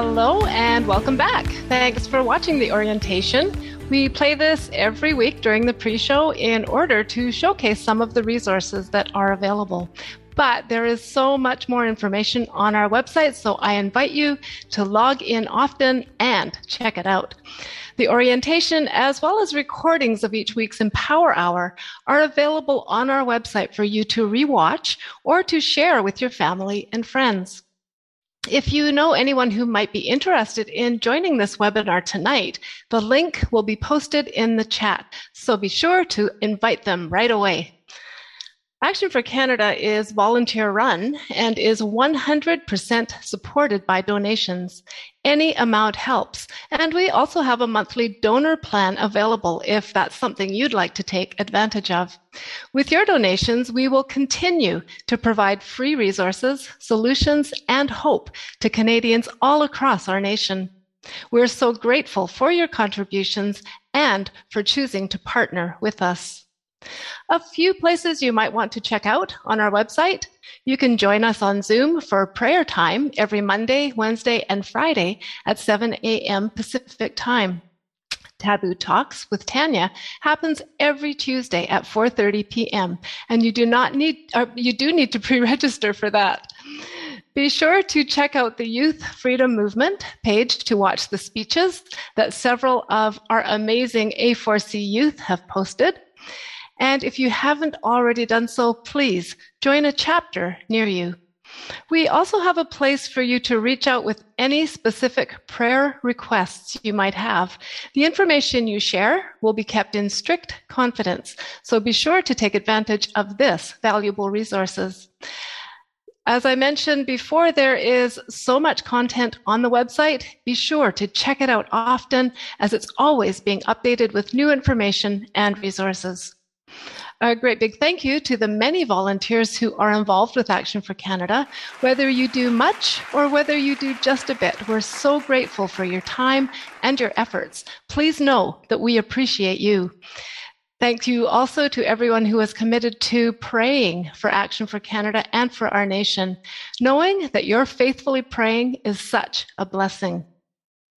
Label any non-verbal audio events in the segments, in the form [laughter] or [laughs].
Hello and welcome back. Thanks for watching the orientation. We play this every week during the pre show in order to showcase some of the resources that are available. But there is so much more information on our website, so I invite you to log in often and check it out. The orientation, as well as recordings of each week's Empower Hour, are available on our website for you to rewatch or to share with your family and friends. If you know anyone who might be interested in joining this webinar tonight, the link will be posted in the chat, so be sure to invite them right away. Action for Canada is volunteer run and is 100% supported by donations. Any amount helps. And we also have a monthly donor plan available if that's something you'd like to take advantage of. With your donations, we will continue to provide free resources, solutions, and hope to Canadians all across our nation. We're so grateful for your contributions and for choosing to partner with us. A few places you might want to check out on our website. You can join us on Zoom for prayer time every Monday, Wednesday, and Friday at 7 a.m. Pacific time. Taboo Talks with Tanya happens every Tuesday at 4:30 p.m. and you do not need you do need to [laughs] pre-register for that. Be sure to check out the Youth Freedom Movement page to watch the speeches that several of our amazing A4C youth have posted. And if you haven't already done so, please join a chapter near you. We also have a place for you to reach out with any specific prayer requests you might have. The information you share will be kept in strict confidence, so be sure to take advantage of this valuable resources. As I mentioned before, there is so much content on the website. Be sure to check it out often as it's always being updated with new information and resources. A great big thank you to the many volunteers who are involved with Action for Canada. Whether you do much or whether you do just a bit, we're so grateful for your time and your efforts. Please know that we appreciate you. Thank you also to everyone who has committed to praying for Action for Canada and for our nation, knowing that you're faithfully praying is such a blessing.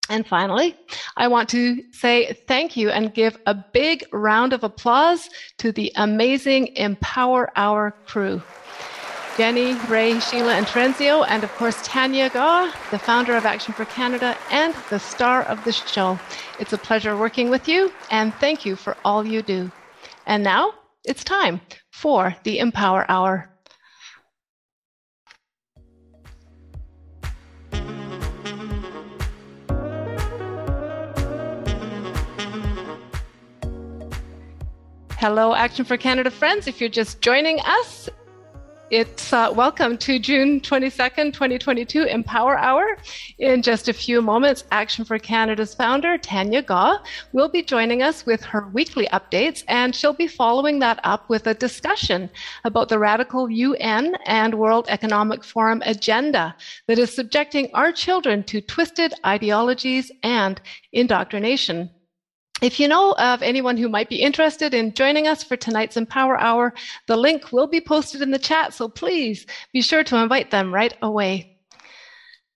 And finally, I want to say thank you and give a big round of applause to the amazing Empower Hour crew. Jenny, Ray, Sheila, and Terenzio, and of course Tanya Gaw, the founder of Action for Canada and the star of the show. It's a pleasure working with you, and thank you for all you do. And now it's time for the Empower Hour. Hello, Action for Canada friends. If you're just joining us, it's uh, welcome to June 22nd, 2022 Empower Hour. In just a few moments, Action for Canada's founder, Tanya Gaw, will be joining us with her weekly updates, and she'll be following that up with a discussion about the radical UN and World Economic Forum agenda that is subjecting our children to twisted ideologies and indoctrination. If you know of anyone who might be interested in joining us for tonight's Empower Hour, the link will be posted in the chat, so please be sure to invite them right away.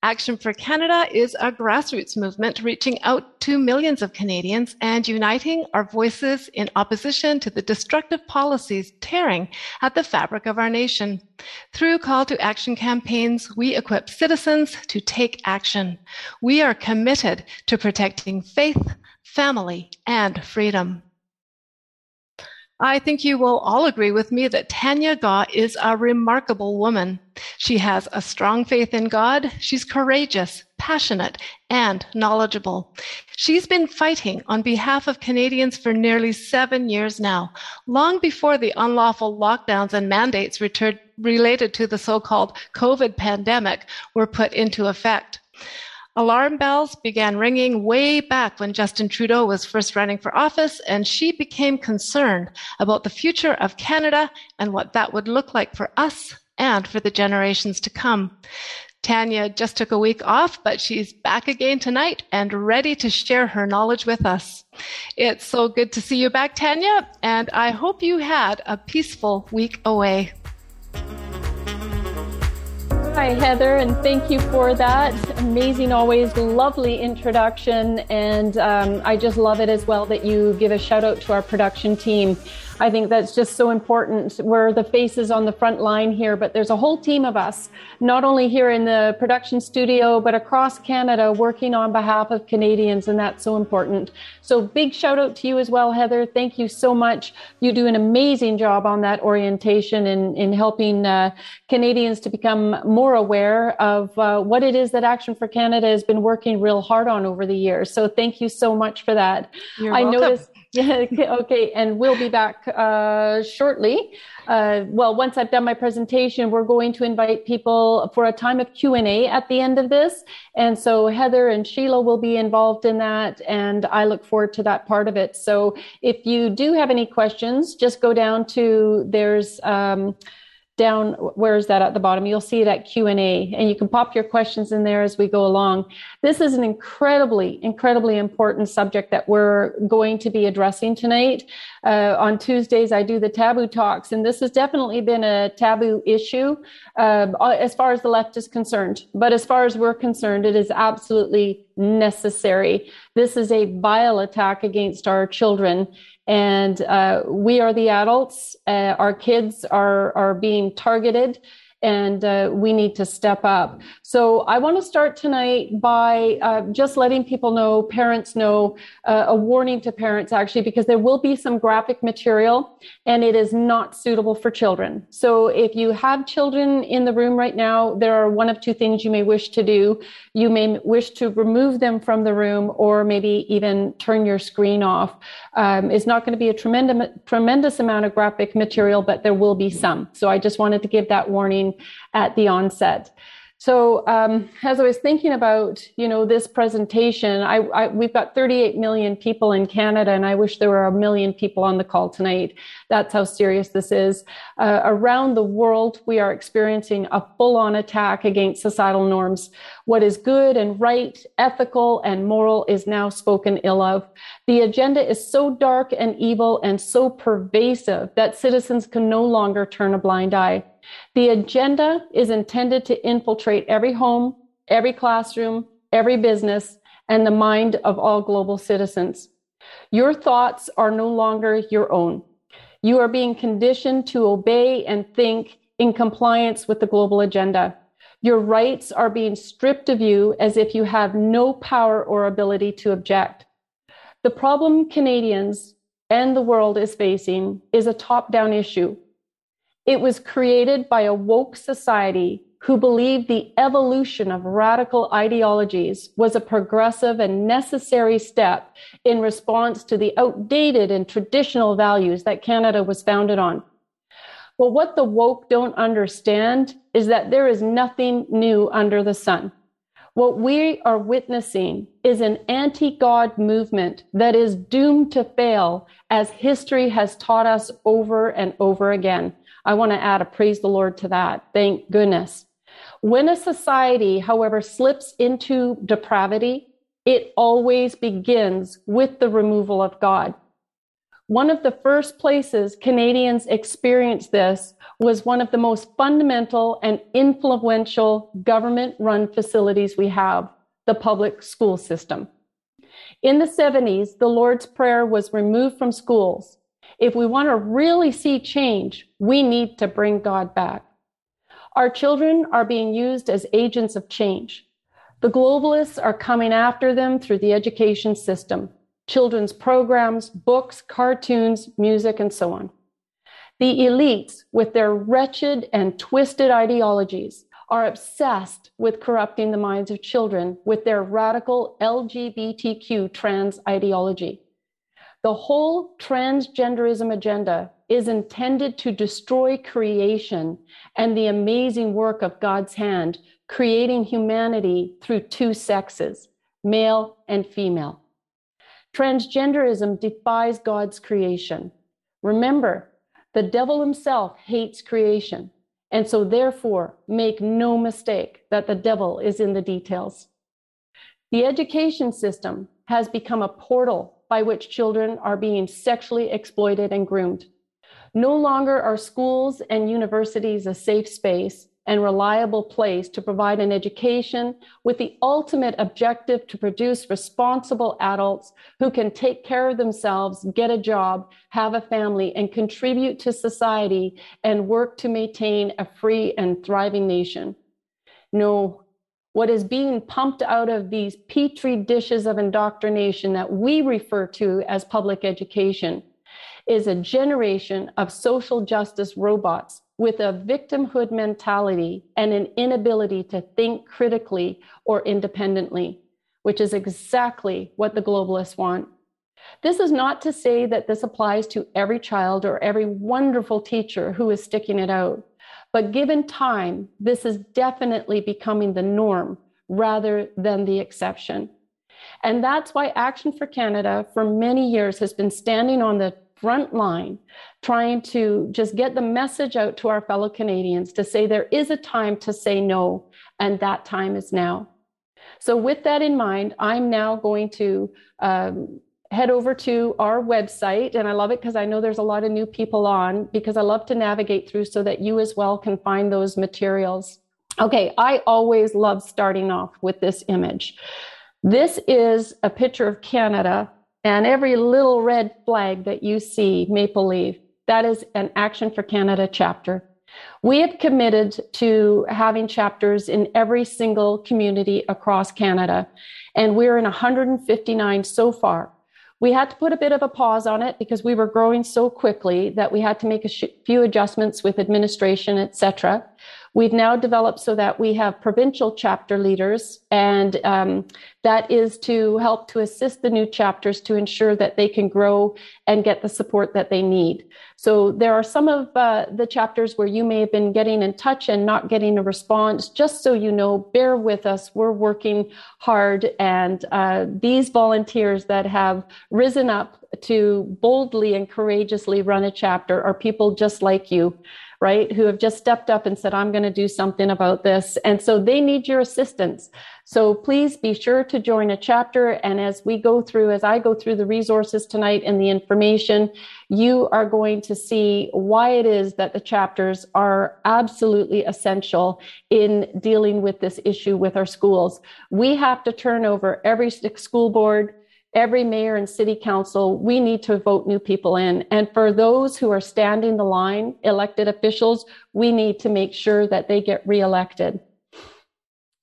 Action for Canada is a grassroots movement reaching out to millions of Canadians and uniting our voices in opposition to the destructive policies tearing at the fabric of our nation. Through call to action campaigns, we equip citizens to take action. We are committed to protecting faith, family, and freedom. I think you will all agree with me that Tanya Gaw is a remarkable woman. She has a strong faith in God. She's courageous, passionate, and knowledgeable. She's been fighting on behalf of Canadians for nearly seven years now, long before the unlawful lockdowns and mandates related to the so-called COVID pandemic were put into effect. Alarm bells began ringing way back when Justin Trudeau was first running for office, and she became concerned about the future of Canada and what that would look like for us and for the generations to come. Tanya just took a week off, but she's back again tonight and ready to share her knowledge with us. It's so good to see you back, Tanya, and I hope you had a peaceful week away. Hi, Heather, and thank you for that amazing, always lovely introduction. And um, I just love it as well that you give a shout out to our production team. I think that's just so important. We're the faces on the front line here, but there's a whole team of us, not only here in the production studio, but across Canada working on behalf of Canadians, and that's so important. So big shout out to you as well, Heather. Thank you so much. You do an amazing job on that orientation in, in helping uh, Canadians to become more aware of uh, what it is that Action for Canada has been working real hard on over the years. So thank you so much for that. You're I welcome. noticed [laughs] okay, and we'll be back uh, shortly. Uh, well, once I've done my presentation, we're going to invite people for a time of Q and A at the end of this, and so Heather and Sheila will be involved in that, and I look forward to that part of it. So, if you do have any questions, just go down to there's. Um, down where is that? At the bottom. You'll see it at q&a and you can pop your questions in there as we go along. This is an incredibly incredibly important subject that we're going to be addressing tonight. Uh, on tuesdays i do the taboo talks and this has definitely been a taboo issue uh, as far as the left is concerned. But as far as we're concerned it is absolutely necessary. This is a vile attack against our children and uh, we are the adults. Uh, our kids are are being targeted and uh, we need to step up. So I want to start tonight by uh, just letting people know, parents know, uh, a warning to parents actually, because there will be some graphic material and it is not suitable for children. So if you have children in the room right now, there are one of two things you may wish to do. You may wish to remove them from the room or maybe even turn your screen off. Um, it's not going to be a tremendous, tremendous amount of graphic material, but there will be some. So I just wanted to give that warning at the onset. So um, as I was thinking about, you know, this presentation, I, I, we've got 38 million people in Canada, and I wish there were a million people on the call tonight. That's how serious this is. Uh, around the world, we are experiencing a full-on attack against societal norms. What is good and right, ethical and moral is now spoken ill of. The agenda is so dark and evil and so pervasive that citizens can no longer turn a blind eye. The agenda is intended to infiltrate every home, every classroom, every business, and the mind of all global citizens. Your thoughts are no longer your own. You are being conditioned to obey and think in compliance with the global agenda. Your rights are being stripped of you as if you have no power or ability to object. The problem Canadians and the world is facing is a top down issue it was created by a woke society who believed the evolution of radical ideologies was a progressive and necessary step in response to the outdated and traditional values that Canada was founded on. Well, what the woke don't understand is that there is nothing new under the sun. What we are witnessing is an anti God movement that is doomed to fail, as history has taught us over and over again. I want to add a praise the Lord to that. Thank goodness. When a society, however, slips into depravity, it always begins with the removal of God. One of the first places Canadians experienced this was one of the most fundamental and influential government run facilities we have, the public school system. In the 70s, the Lord's Prayer was removed from schools if we want to really see change, we need to bring God back. Our children are being used as agents of change. The globalists are coming after them through the education system, children's programs, books, cartoons, music, and so on. The elites, with their wretched and twisted ideologies, are obsessed with corrupting the minds of children with their radical LGBTQ trans ideology. The whole transgenderism agenda is intended to destroy creation and the amazing work of God's hand, creating humanity through two sexes, male and female. Transgenderism defies God's creation. Remember, the devil himself hates creation. And so, therefore, make no mistake that the devil is in the details. The education system has become a portal by which children are being sexually exploited and groomed. No longer are schools and universities a safe space, and reliable place to provide an education with the ultimate objective to produce responsible adults who can take care of themselves, get a job, have a family, and contribute to society and work to maintain a free and thriving nation. No, what is being pumped out of these petri dishes of indoctrination that we refer to as public education is a generation of social justice robots with a victimhood mentality and an inability to think critically or independently, which is exactly what the globalists want. This is not to say that this applies to every child or every wonderful teacher who is sticking it out. But given time, this is definitely becoming the norm rather than the exception. And that's why Action for Canada for many years has been standing on the front line trying to just get the message out to our fellow Canadians to say there is a time to say no, and that time is now. So, with that in mind, I'm now going to um, head over to our website. And I love it because I know there's a lot of new people on because I love to navigate through so that you as well can find those materials. Okay, I always love starting off with this image. This is a picture of Canada, and every little red flag that you see, maple leaf, that is an Action for Canada chapter. We have committed to having chapters in every single community across Canada, and we're in 159 so far. We had to put a bit of a pause on it because we were growing so quickly that we had to make a sh- few adjustments with administration, etc. We've now developed so that we have provincial chapter leaders, and um, that is to help to assist the new chapters to ensure that they can grow and get the support that they need. So there are some of uh, the chapters where you may have been getting in touch and not getting a response. Just so you know, bear with us. We're working hard, and uh, these volunteers that have risen up to boldly and courageously run a chapter are people just like you right, who have just stepped up and said, I'm going to do something about this. And so they need your assistance. So please be sure to join a chapter. And as we go through, as I go through the resources tonight and the information, you are going to see why it is that the chapters are absolutely essential in dealing with this issue with our schools. We have to turn over every school board, every mayor and city council, we need to vote new people in. And for those who are standing the line, elected officials, we need to make sure that they get reelected.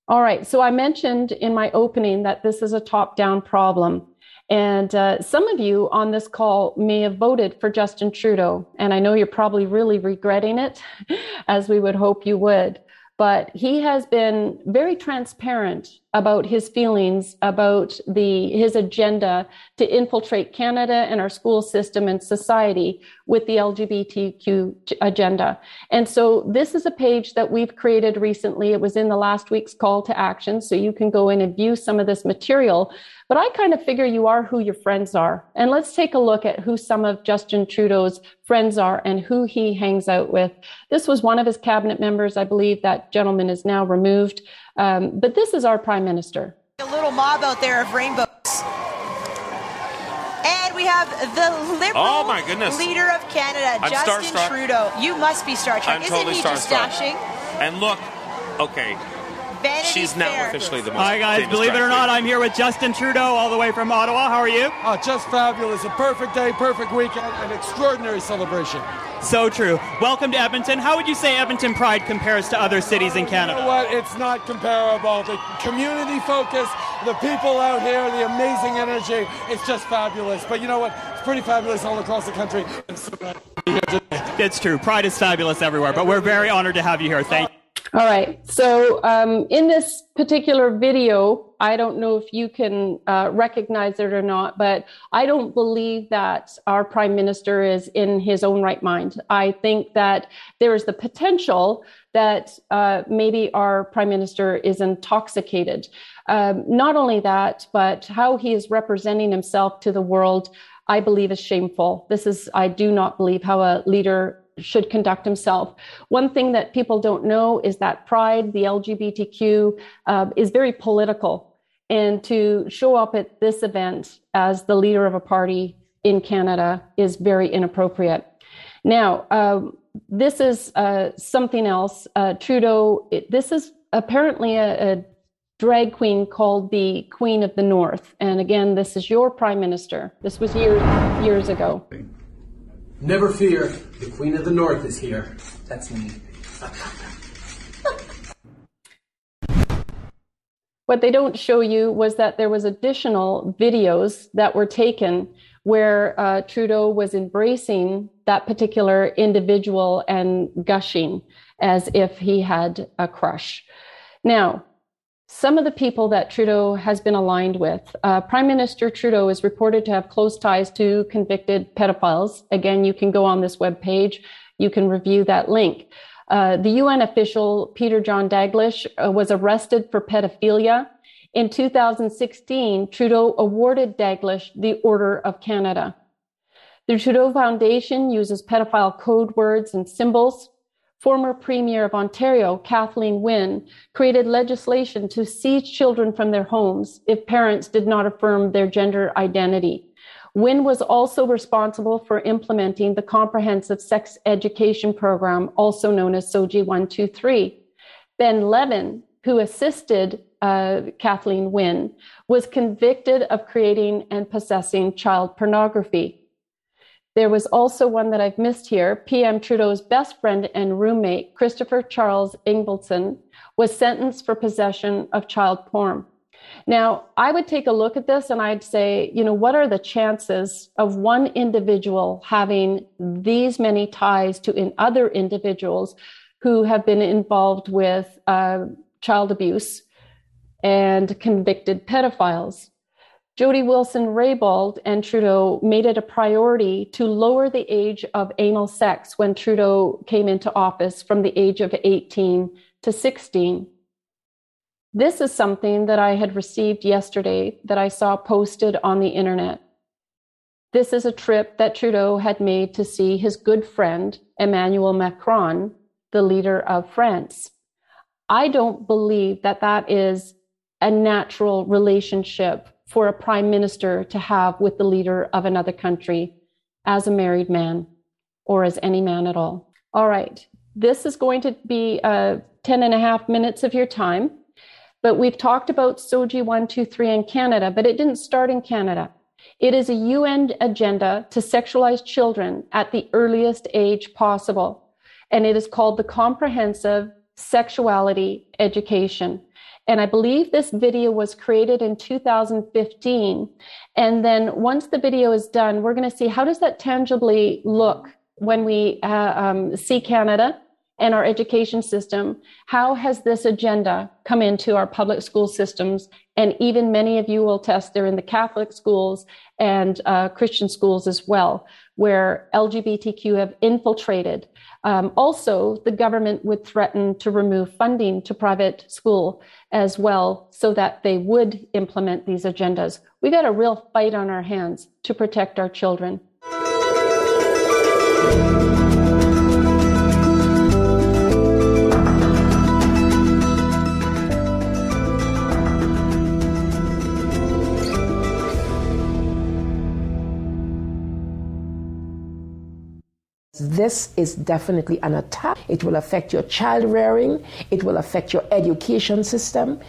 All right, so I mentioned in my opening that this is a top down problem. And uh, some of you on this call may have voted for Justin Trudeau. And I know you're probably really regretting it, [laughs] as we would hope you would but he has been very transparent about his feelings about the his agenda to infiltrate Canada and our school system and society with the LGBTQ agenda. And so this is a page that we've created recently. It was in the last week's call to action, so you can go in and view some of this material. But I kind of figure you are who your friends are. And let's take a look at who some of Justin Trudeau's friends are and who he hangs out with. This was one of his cabinet members. I believe that gentleman is now removed. Um, but this is our prime minister. A little mob out there of rainbows. And we have the Liberal oh my goodness. leader of Canada, I'm Justin starstruck. Trudeau. You must be Star Trek. I'm Isn't totally he just dashing? And look, okay, Vanity she's now Fair. officially the most. Hi guys, believe it or not. I'm here with Justin Trudeau all the way from Ottawa. How are you? Oh, just fabulous. A perfect day, perfect weekend, an extraordinary celebration. So true. Welcome to Edmonton. How would you say Edmonton Pride compares to other cities in Canada? You know Canada? what? It's not comparable. The community focus, the people out here, the amazing energy, it's just fabulous. But you know what? It's pretty fabulous all across the country. I'm so glad to be here today. It's true. Pride is fabulous everywhere, but we're very honored to have you here. Thank you. All right. So, um, in this particular video, I don't know if you can uh, recognize it or not, but I don't believe that our prime minister is in his own right mind. I think that there is the potential that uh, maybe our prime minister is intoxicated. Um, not only that, but how he is representing himself to the world, I believe is shameful. This is, I do not believe how a leader should conduct himself. One thing that people don't know is that pride, the LGBTQ, uh, is very political. And to show up at this event as the leader of a party in Canada is very inappropriate. Now, um, this is uh, something else. Uh, Trudeau, it, this is apparently a, a drag queen called the Queen of the North. And again, this is your prime minister. This was years years ago. Never fear, the Queen of the North is here. That's me. What they don't show you was that there was additional videos that were taken where uh, Trudeau was embracing that particular individual and gushing as if he had a crush. Now, some of the people that Trudeau has been aligned with, uh, Prime Minister Trudeau is reported to have close ties to convicted pedophiles. Again, you can go on this webpage, you can review that link. Uh, the UN official Peter John Dalglish uh, was arrested for pedophilia. In 2016, Trudeau awarded Dalglish the Order of Canada. The Trudeau Foundation uses pedophile code words and symbols. Former Premier of Ontario, Kathleen Wynne, created legislation to seize children from their homes if parents did not affirm their gender identity. Wynne was also responsible for implementing the comprehensive sex education program, also known as SOGI 123. Ben Levin, who assisted uh, Kathleen Wynne, was convicted of creating and possessing child pornography. There was also one that I've missed here. PM Trudeau's best friend and roommate, Christopher Charles Ingvaldson, was sentenced for possession of child porn. Now, I would take a look at this and I'd say, you know, what are the chances of one individual having these many ties to in other individuals who have been involved with uh, child abuse and convicted pedophiles? Jody Wilson Raybould and Trudeau made it a priority to lower the age of anal sex when Trudeau came into office from the age of 18 to 16. This is something that I had received yesterday that I saw posted on the internet. This is a trip that Trudeau had made to see his good friend, Emmanuel Macron, the leader of France. I don't believe that that is a natural relationship for a prime minister to have with the leader of another country as a married man or as any man at all. All right. This is going to be uh, 10 and a half minutes of your time. But we've talked about SOGI 123 in Canada, but it didn't start in Canada. It is a UN agenda to sexualize children at the earliest age possible. And it is called the Comprehensive Sexuality Education. And I believe this video was created in 2015. And then once the video is done, we're going to see how does that tangibly look when we uh, um, see Canada and our education system. How has this agenda come into our public school systems? And even many of you will test they're in the Catholic schools and uh, Christian schools as well, where LGBTQ have infiltrated. Um, also, the government would threaten to remove funding to private school as well so that they would implement these agendas. We got a real fight on our hands to protect our children. This is definitely an attack. It will affect your child rearing, it will affect your education system.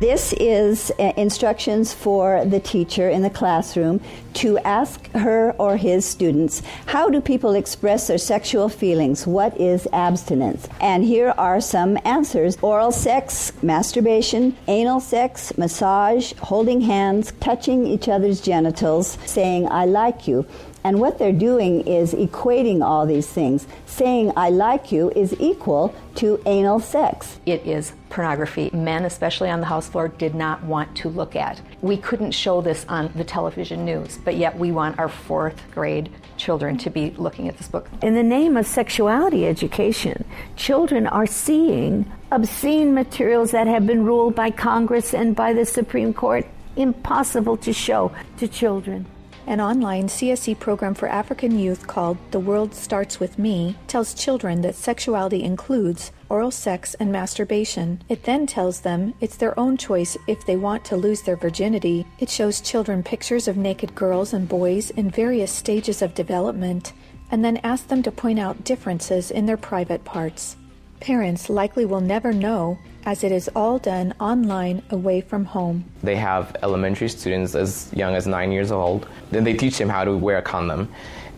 This is uh, instructions for the teacher in the classroom to ask her or his students how do people express their sexual feelings? What is abstinence? And here are some answers oral sex, masturbation, anal sex, massage, holding hands, touching each other's genitals, saying, I like you. And what they're doing is equating all these things. Saying I like you is equal to anal sex. It is pornography. Men, especially on the House floor, did not want to look at. We couldn't show this on the television news, but yet we want our fourth grade children to be looking at this book. In the name of sexuality education, children are seeing obscene materials that have been ruled by Congress and by the Supreme Court impossible to show to children. An online CSE program for African youth called The World Starts With Me tells children that sexuality includes oral sex and masturbation. It then tells them it's their own choice if they want to lose their virginity. It shows children pictures of naked girls and boys in various stages of development. and then asks them to point out differences in their private parts. Parents likely will never know as it is all done online away from home. They have elementary students as young as nine years old. Then they teach them how to wear a condom.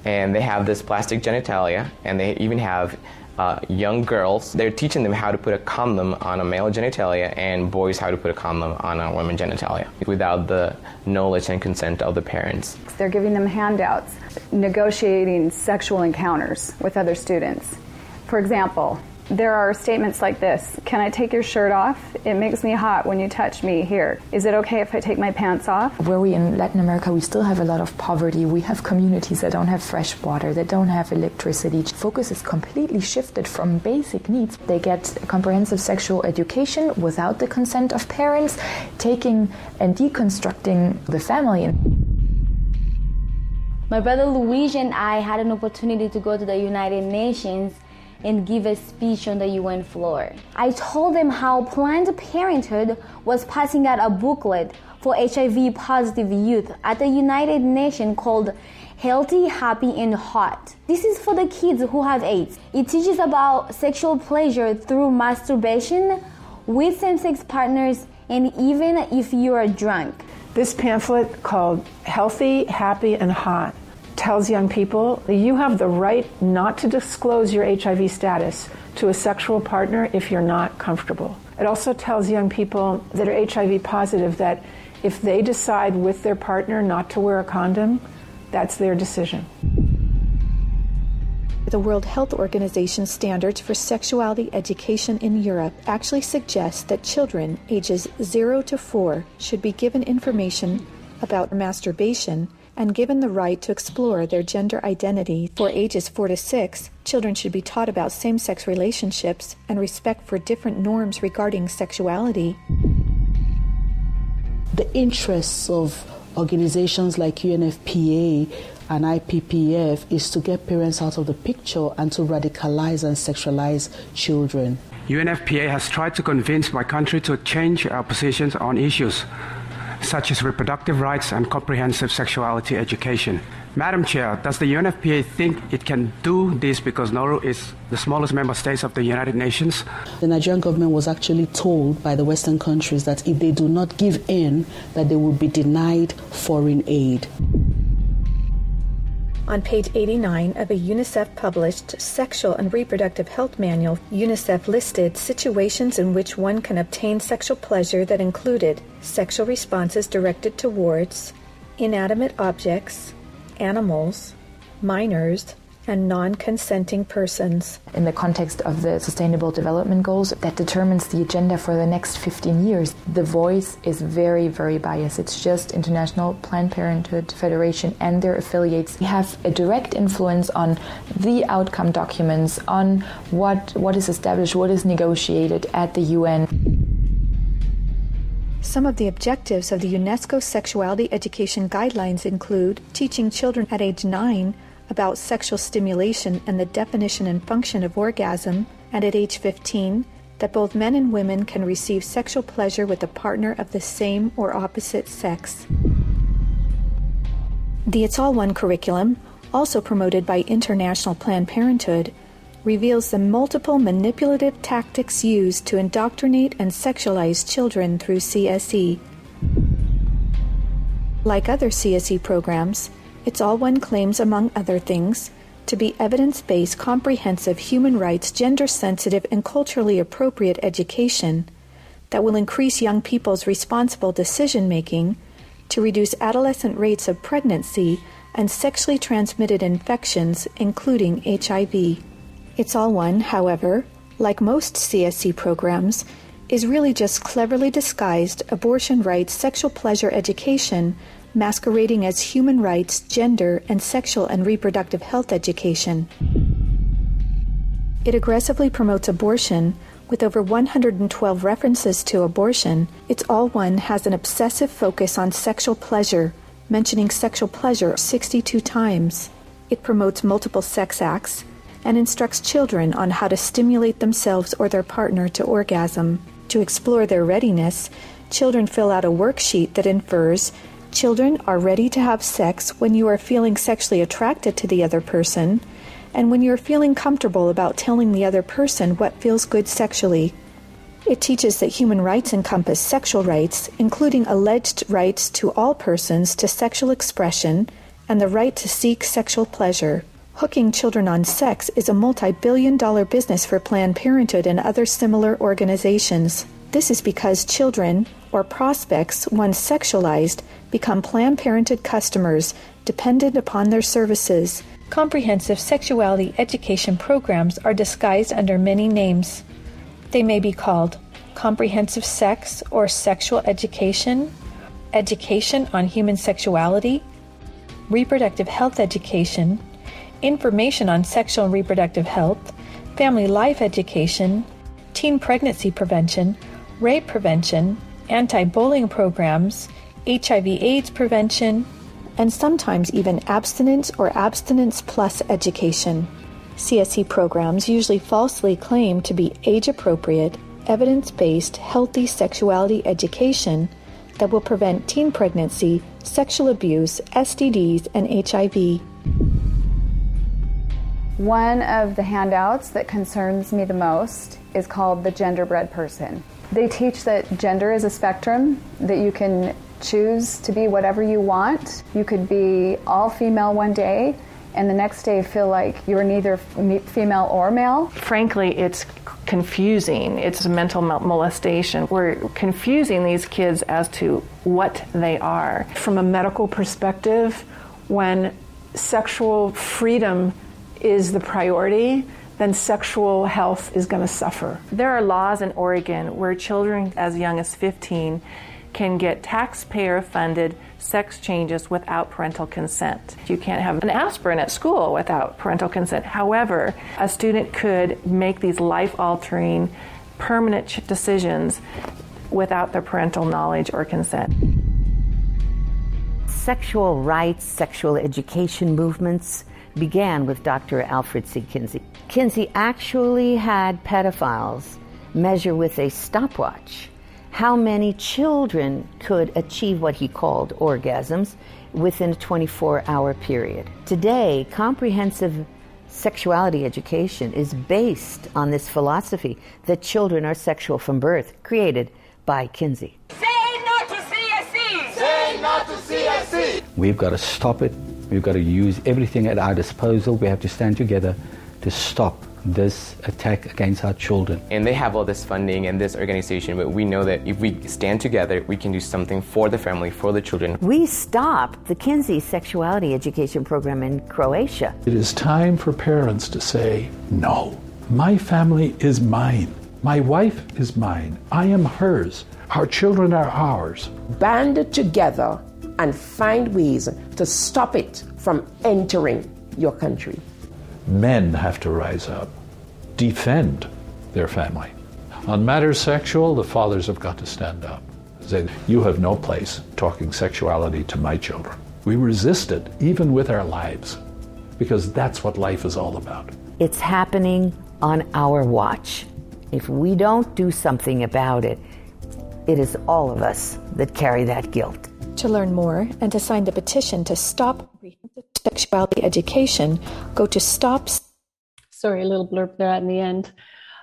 And they have this plastic genitalia, and they even have uh, young girls. They're teaching them how to put a condom on a male genitalia and boys how to put a condom on a woman genitalia without the knowledge and consent of the parents. They're giving them handouts, negotiating sexual encounters with other students. For example, there are statements like this Can I take your shirt off? It makes me hot when you touch me here. Is it okay if I take my pants off? Where we in Latin America, we still have a lot of poverty. We have communities that don't have fresh water, that don't have electricity. Focus is completely shifted from basic needs. They get comprehensive sexual education without the consent of parents, taking and deconstructing the family. My brother Luigi and I had an opportunity to go to the United Nations and give a speech on the UN floor. I told them how Planned Parenthood was passing out a booklet for HIV positive youth at the United Nations called Healthy, Happy, and Hot. This is for the kids who have AIDS. It teaches about sexual pleasure through masturbation with same sex partners and even if you are drunk. This pamphlet called Healthy, Happy, and Hot tells young people you have the right not to disclose your HIV status to a sexual partner if you're not comfortable. It also tells young people that are HIV positive that if they decide with their partner not to wear a condom, that's their decision. The World Health Organization standards for sexuality education in Europe actually suggest that children ages 0 to 4 should be given information about masturbation and given the right to explore their gender identity. For ages 4 to 6, children should be taught about same sex relationships and respect for different norms regarding sexuality. The interests of organizations like UNFPA and IPPF is to get parents out of the picture and to radicalize and sexualize children. UNFPA has tried to convince my country to change our positions on issues such as reproductive rights and comprehensive sexuality education. Madam Chair, does the UNFPA think it can do this because Nauru is the smallest member state of the United Nations? The Nigerian government was actually told by the Western countries that if they do not give in, that they will be denied foreign aid. On page 89 of a UNICEF published Sexual and Reproductive Health Manual, UNICEF listed situations in which one can obtain sexual pleasure that included sexual responses directed towards inanimate objects, animals, minors, and non consenting persons. In the context of the Sustainable Development Goals, that determines the agenda for the next 15 years. The voice is very, very biased. It's just International Planned Parenthood Federation and their affiliates have a direct influence on the outcome documents, on what, what is established, what is negotiated at the UN. Some of the objectives of the UNESCO Sexuality Education Guidelines include teaching children at age 9 about sexual stimulation and the definition and function of orgasm, and at age 15, that both men and women can receive sexual pleasure with a partner of the same or opposite sex. The It's All One curriculum, also promoted by International Planned Parenthood, reveals the multiple manipulative tactics used to indoctrinate and sexualize children through CSE. Like other CSE programs, it's All One claims, among other things, to be evidence based, comprehensive, human rights, gender sensitive, and culturally appropriate education that will increase young people's responsible decision making, to reduce adolescent rates of pregnancy and sexually transmitted infections, including HIV. It's All One, however, like most CSE programs, is really just cleverly disguised abortion rights, sexual pleasure education masquerading as human rights, gender, and sexual and reproductive health education. It aggressively promotes abortion. With over 112 references to abortion, It's All One has an obsessive focus on sexual pleasure, mentioning sexual pleasure 62 times. It promotes multiple sex acts and instructs children on how to stimulate themselves or their partner to orgasm. To explore their readiness, children fill out a worksheet that infers Children are ready to have sex when you are feeling sexually attracted to the other person and when you're feeling comfortable about telling the other person what feels good sexually. It teaches that human rights encompass sexual rights, including alleged rights to all persons to sexual expression and the right to seek sexual pleasure. Hooking children on sex is a multi billion dollar business for Planned Parenthood and other similar organizations. This is because children, or prospects, once sexualized, become Planned Parenthood customers dependent upon their services. Comprehensive sexuality education programs are disguised under many names. They may be called comprehensive sex or sexual education, education on human sexuality, reproductive health education, information on sexual and reproductive health, family life education, teen pregnancy prevention, rape prevention, anti bullying programs, HIV AIDS prevention, and sometimes even abstinence or abstinence plus education. CSE programs usually falsely claim to be age appropriate, evidence based, healthy sexuality education that will prevent teen pregnancy, sexual abuse, STDs, and HIV. One of the handouts that concerns me the most is called the genderbread person. They teach that gender is a spectrum, that you can choose to be whatever you want. You could be all female one day and the next day feel like you're neither female or male. Frankly, it's confusing. It's mental molestation. We're confusing these kids as to what they are. From a medical perspective, when sexual freedom is the priority, then sexual health is going to suffer. There are laws in Oregon where children as young as 15 can get taxpayer funded sex changes without parental consent. You can't have an aspirin at school without parental consent. However, a student could make these life altering, permanent decisions without their parental knowledge or consent. Sexual rights, sexual education movements began with Dr. Alfred C. Kinsey. Kinsey actually had pedophiles measure with a stopwatch how many children could achieve what he called orgasms within a 24 hour period. Today, comprehensive sexuality education is based on this philosophy that children are sexual from birth, created by Kinsey. Say no to CSE! Say no to CSE! We've got to stop it. We've got to use everything at our disposal. We have to stand together to stop this attack against our children. And they have all this funding and this organization, but we know that if we stand together, we can do something for the family, for the children. We stopped the Kinsey sexuality education program in Croatia. It is time for parents to say, no, my family is mine. My wife is mine. I am hers. Our children are ours. Banded together and find ways to stop it from entering your country men have to rise up, defend their family. On matters sexual, the fathers have got to stand up. Say, you have no place talking sexuality to my children. We resist it, even with our lives, because that's what life is all about. It's happening on our watch. If we don't do something about it, it is all of us that carry that guilt. To learn more and to sign the petition to stop sexuality education, go to stops. Sorry, a little blurb there at the end.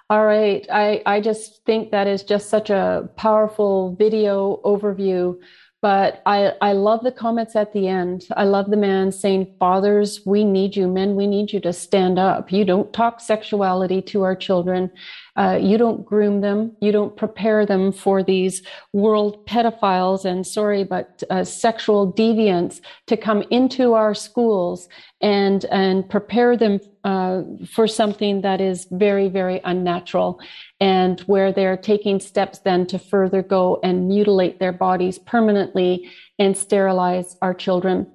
All right. I, I just think that is just such a powerful video overview. But I, I love the comments at the end. I love the man saying, Fathers, we need you. Men, we need you to stand up. You don't talk sexuality to our children. Uh, you don't groom them. You don't prepare them for these world pedophiles and sorry, but uh, sexual deviants to come into our schools and and prepare them uh, for something that is very very unnatural and where they're taking steps then to further go and mutilate their bodies permanently and sterilize our children.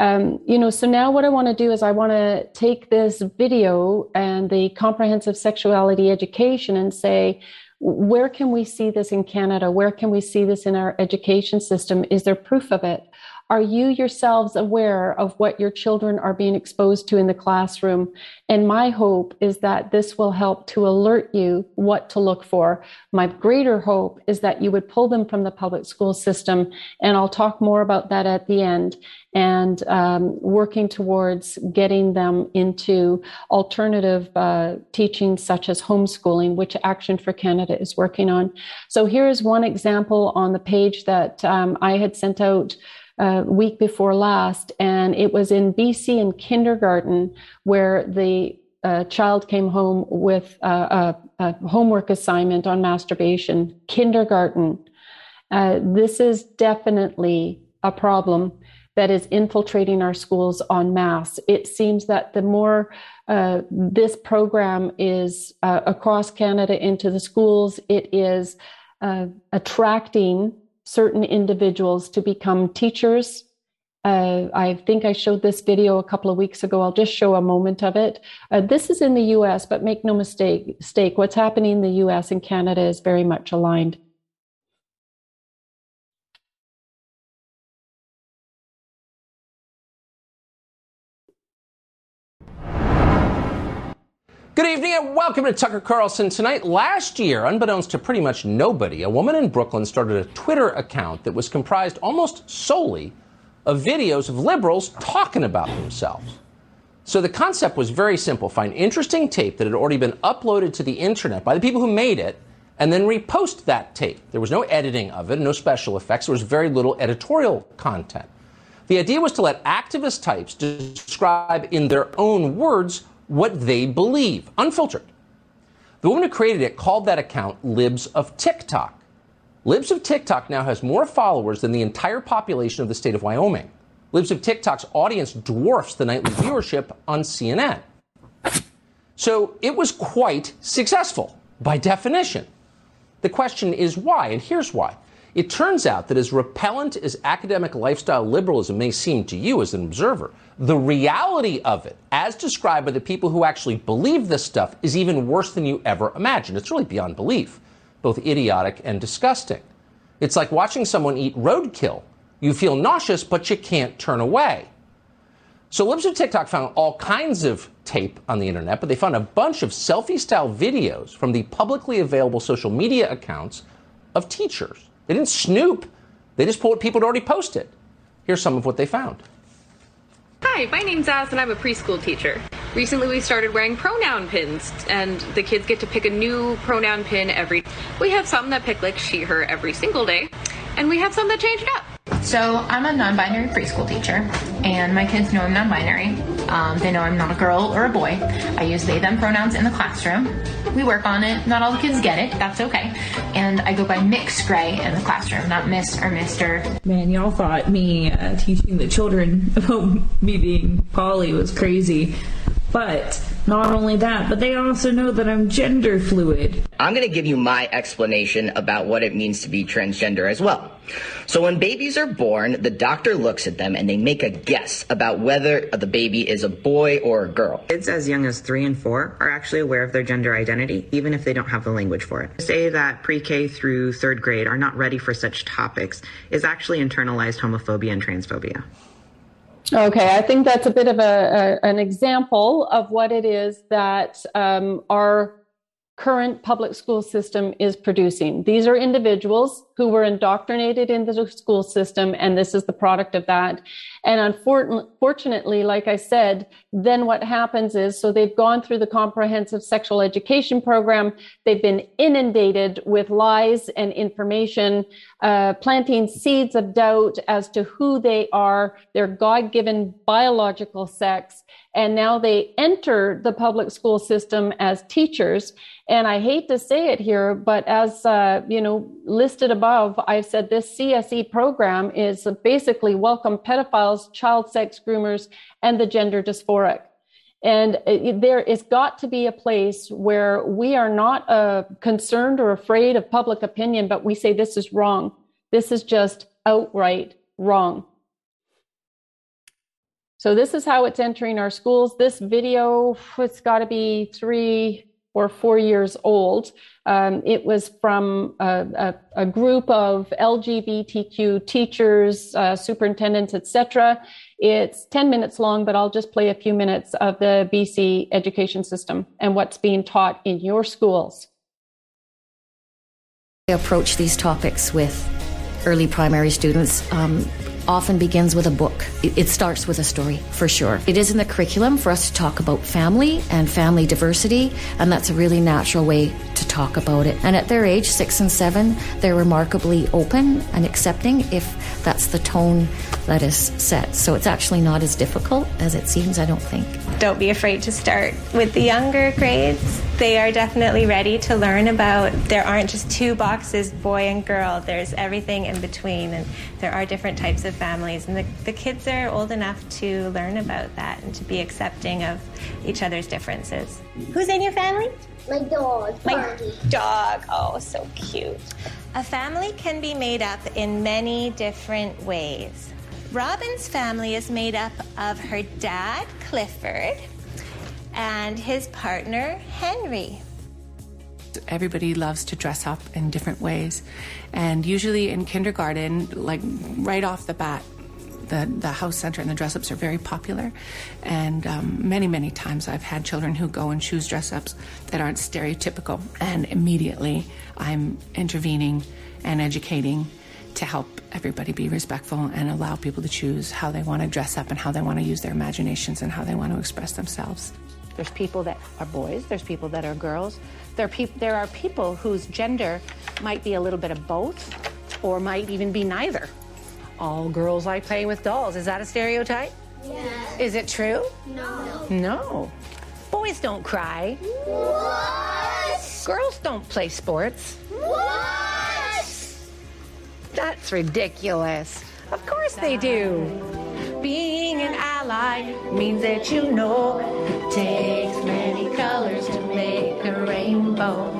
Um, you know, so now what I want to do is I want to take this video and the comprehensive sexuality education and say, where can we see this in Canada? Where can we see this in our education system? Is there proof of it? Are you yourselves aware of what your children are being exposed to in the classroom? And my hope is that this will help to alert you what to look for. My greater hope is that you would pull them from the public school system. And I'll talk more about that at the end and um, working towards getting them into alternative uh, teaching such as homeschooling, which Action for Canada is working on. So here's one example on the page that um, I had sent out week before last, and it was in BC in kindergarten where the uh, child came home with a, a, homework assignment on masturbation. Kindergarten. Uh, this is definitely a problem that is infiltrating our schools en masse. It seems that the more uh, this program is uh, across Canada into the schools, it is uh, attracting certain individuals to become teachers. Uh, I think I showed this video a couple of weeks ago. I'll just show a moment of it. Uh, this is in the US, but make no mistake, mistake, what's happening in the US and Canada is very much aligned. Good evening and welcome to Tucker Carlson tonight. Last year, unbeknownst to pretty much nobody, a woman in Brooklyn started a Twitter account that was comprised almost solely of videos of liberals talking about themselves. So the concept was very simple find interesting tape that had already been uploaded to the internet by the people who made it, and then repost that tape. There was no editing of it, no special effects, there was very little editorial content. The idea was to let activist types describe in their own words what they believe, unfiltered. The woman who created it called that account Libs of TikTok. Libs of TikTok now has more followers than the entire population of the state of Wyoming. Libs of TikTok's audience dwarfs the nightly viewership on CNN. So it was quite successful by definition. The question is why, and here's why. It turns out that as repellent as academic lifestyle liberalism may seem to you as an observer, the reality of it, as described by the people who actually believe this stuff, is even worse than you ever imagined. It's really beyond belief, both idiotic and disgusting. It's like watching someone eat roadkill. You feel nauseous, but you can't turn away. So Libs of TikTok found all kinds of tape on the internet, but they found a bunch of selfie style videos from the publicly available social media accounts of teachers. They didn't snoop, they just pulled what people had already posted. Here's some of what they found. Hi, my name's Az, and I'm a preschool teacher. Recently, we started wearing pronoun pins, and the kids get to pick a new pronoun pin every. We have some that pick like she, her every single day, and we have some that change it up. So I'm a non-binary preschool teacher, and my kids know I'm non-binary. Um, they know I'm not a girl or a boy. I use they/them pronouns in the classroom. We work on it. Not all the kids get it. That's okay. And I go by Mix Gray in the classroom, not Miss or Mister. Man, y'all thought me uh, teaching the children [laughs] about me being poly was crazy. But not only that, but they also know that I'm gender fluid. I'm going to give you my explanation about what it means to be transgender as well. So when babies are born, the doctor looks at them and they make a guess about whether the baby is a boy or a girl. Kids as young as three and four are actually aware of their gender identity, even if they don't have the language for it. To say that pre-K through third grade are not ready for such topics is actually internalized homophobia and transphobia. Okay, I think that's a bit of a, a an example of what it is that um, our current public school system is producing. These are individuals who were indoctrinated into the school system, and this is the product of that. And unfortunately, like I said, then what happens is so they've gone through the comprehensive sexual education program, they've been inundated with lies and information, uh, planting seeds of doubt as to who they are, their God given biological sex and now they enter the public school system as teachers. And I hate to say it here, but as uh, you know, listed above, I've said this CSE program is basically welcome pedophiles, child sex groomers, and the gender dysphoric. And there is got to be a place where we are not uh, concerned or afraid of public opinion, but we say this is wrong. This is just outright wrong. So this is how it's entering our schools. This video, it's got to be three, or four years old. Um, it was from a, a, a, group of LGBTQ teachers, uh, superintendents, etc. It's 10 minutes long, but I'll just play a few minutes of the BC education system and what's being taught in your schools. I approach these topics with early primary students. Um, often begins with a book. It, starts with a story, for sure. It is in the curriculum for us to talk about family and family diversity, and that's a really natural way to talk about it. And at their age, six and seven, they're remarkably open and accepting if that's the tone that is set. So it's actually not as difficult as it seems, I don't think. Don't be afraid to start with the younger grades. They are definitely ready to learn about there aren't just two boxes, boy and girl. There's everything in between, and there are different types of families. And the, the kids are old enough to learn about that and to be accepting of each other's differences. Who's in your family? My dog, My dog. Oh, so cute. A family can be made up in many different ways. Robin's family is made up of her dad, Clifford, and his partner, Henry. Everybody loves to dress up in different ways. And usually in kindergarten, like right off the bat, the, the house center and the dress ups are very popular. And um, many, many times I've had children who go and choose dress ups that aren't stereotypical. And immediately I'm intervening and educating to help everybody be respectful and allow people to choose how they want to dress up and how they want to use their imaginations and how they want to express themselves. There's people that are boys, there's people that are girls. There are, peop- there are people whose gender might be a little bit of both or might even be neither. All girls like playing with dolls. Is that a stereotype? Yes. Is it true? No. No. Boys don't cry. What? Girls don't play sports. What? That's ridiculous. Of course they do. Being an ally means that you know it takes many colors to make a rainbow.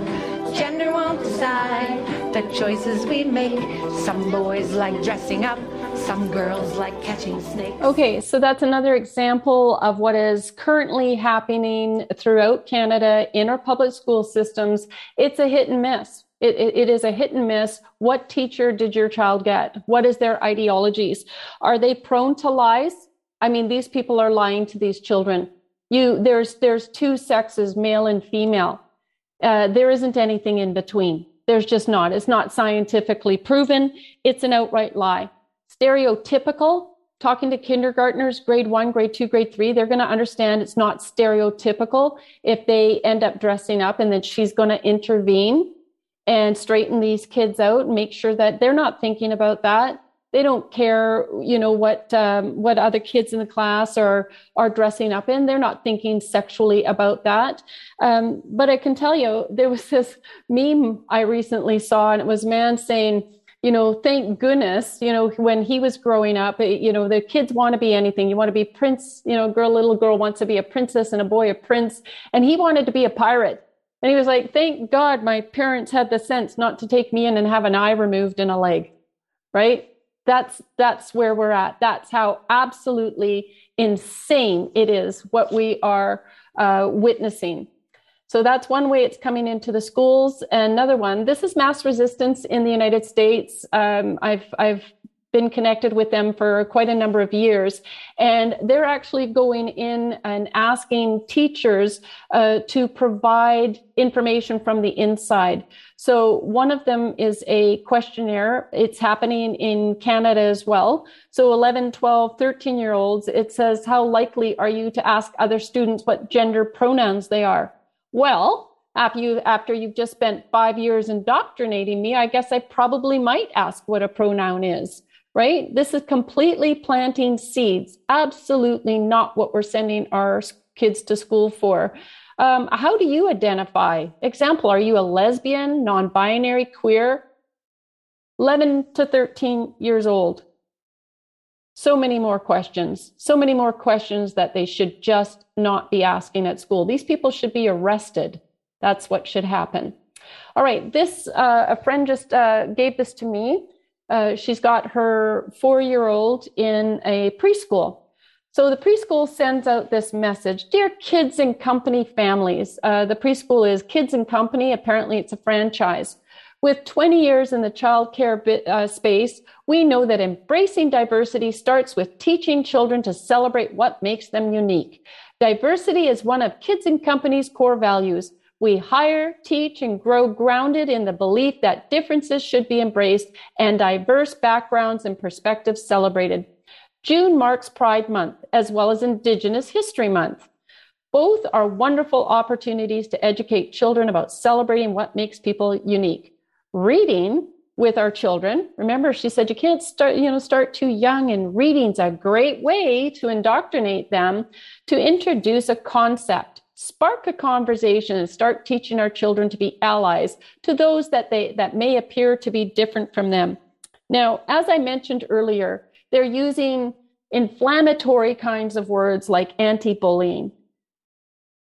Gender won't decide the choices we make. Some boys like dressing up, some girls like catching snakes. Okay, so that's another example of what is currently happening throughout Canada in our public school systems. It's a hit and miss. It, it, it is a hit and miss. What teacher did your child get? What is their ideologies? Are they prone to lies? I mean, these people are lying to these children. You, there's, there's two sexes, male and female. Uh, there isn't anything in between. There's just not. It's not scientifically proven. It's an outright lie. Stereotypical, talking to kindergartners, grade one, grade two, grade three, they're going to understand it's not stereotypical if they end up dressing up and then she's going to intervene and straighten these kids out, and make sure that they're not thinking about that. They don't care you know what um, what other kids in the class are are dressing up in. They're not thinking sexually about that. Um, but i can tell you there was this meme i recently saw and it was man saying you know thank goodness you know when he was growing up you know the kids want to be anything. You want to be prince you know girl little girl wants to be a princess and a boy a prince. And he wanted to be a pirate and he was like thank god my parents had the sense not to take me in and have an eye removed and a leg. Right? That's that's where we're at. That's how absolutely insane it is what we are uh, witnessing. So that's one way it's coming into the schools. Another one this is mass resistance in the united states. Um, i've i've been connected with them for quite a number of years. And they're actually going in and asking teachers uh, to provide information from the inside. So one of them is a questionnaire. It's happening in Canada as well. So 11, 12, 13 year olds, it says, how likely are you to ask other students what gender pronouns they are? Well, after you after you've just spent five years indoctrinating me, I guess I probably might ask what a pronoun is right? This is completely planting seeds. Absolutely not what we're sending our kids to school for. Um, how do you identify? Example, are you a lesbian, non binary, queer? 11 to 13 years old. So many more questions, so many more questions that they should just not be asking at school. These people should be arrested. That's what should happen. All right, this, uh, a friend just uh, gave this to me. Uh, she's got her four year old in a preschool. So the preschool sends out this message Dear kids and company families, uh, the preschool is Kids and Company. Apparently, it's a franchise. With 20 years in the childcare bit, uh, space, we know that embracing diversity starts with teaching children to celebrate what makes them unique. Diversity is one of Kids and Company's core values. We hire, teach, and grow grounded in the belief that differences should be embraced and diverse backgrounds and perspectives celebrated. June marks Pride Month as well as Indigenous History Month. Both are wonderful opportunities to educate children about celebrating what makes people unique. Reading with our children. Remember, she said you can't start, you know, start too young and reading's a great way to indoctrinate them to introduce a concept spark a conversation and start teaching our children to be allies to those that they that may appear to be different from them now as i mentioned earlier they're using inflammatory kinds of words like anti-bullying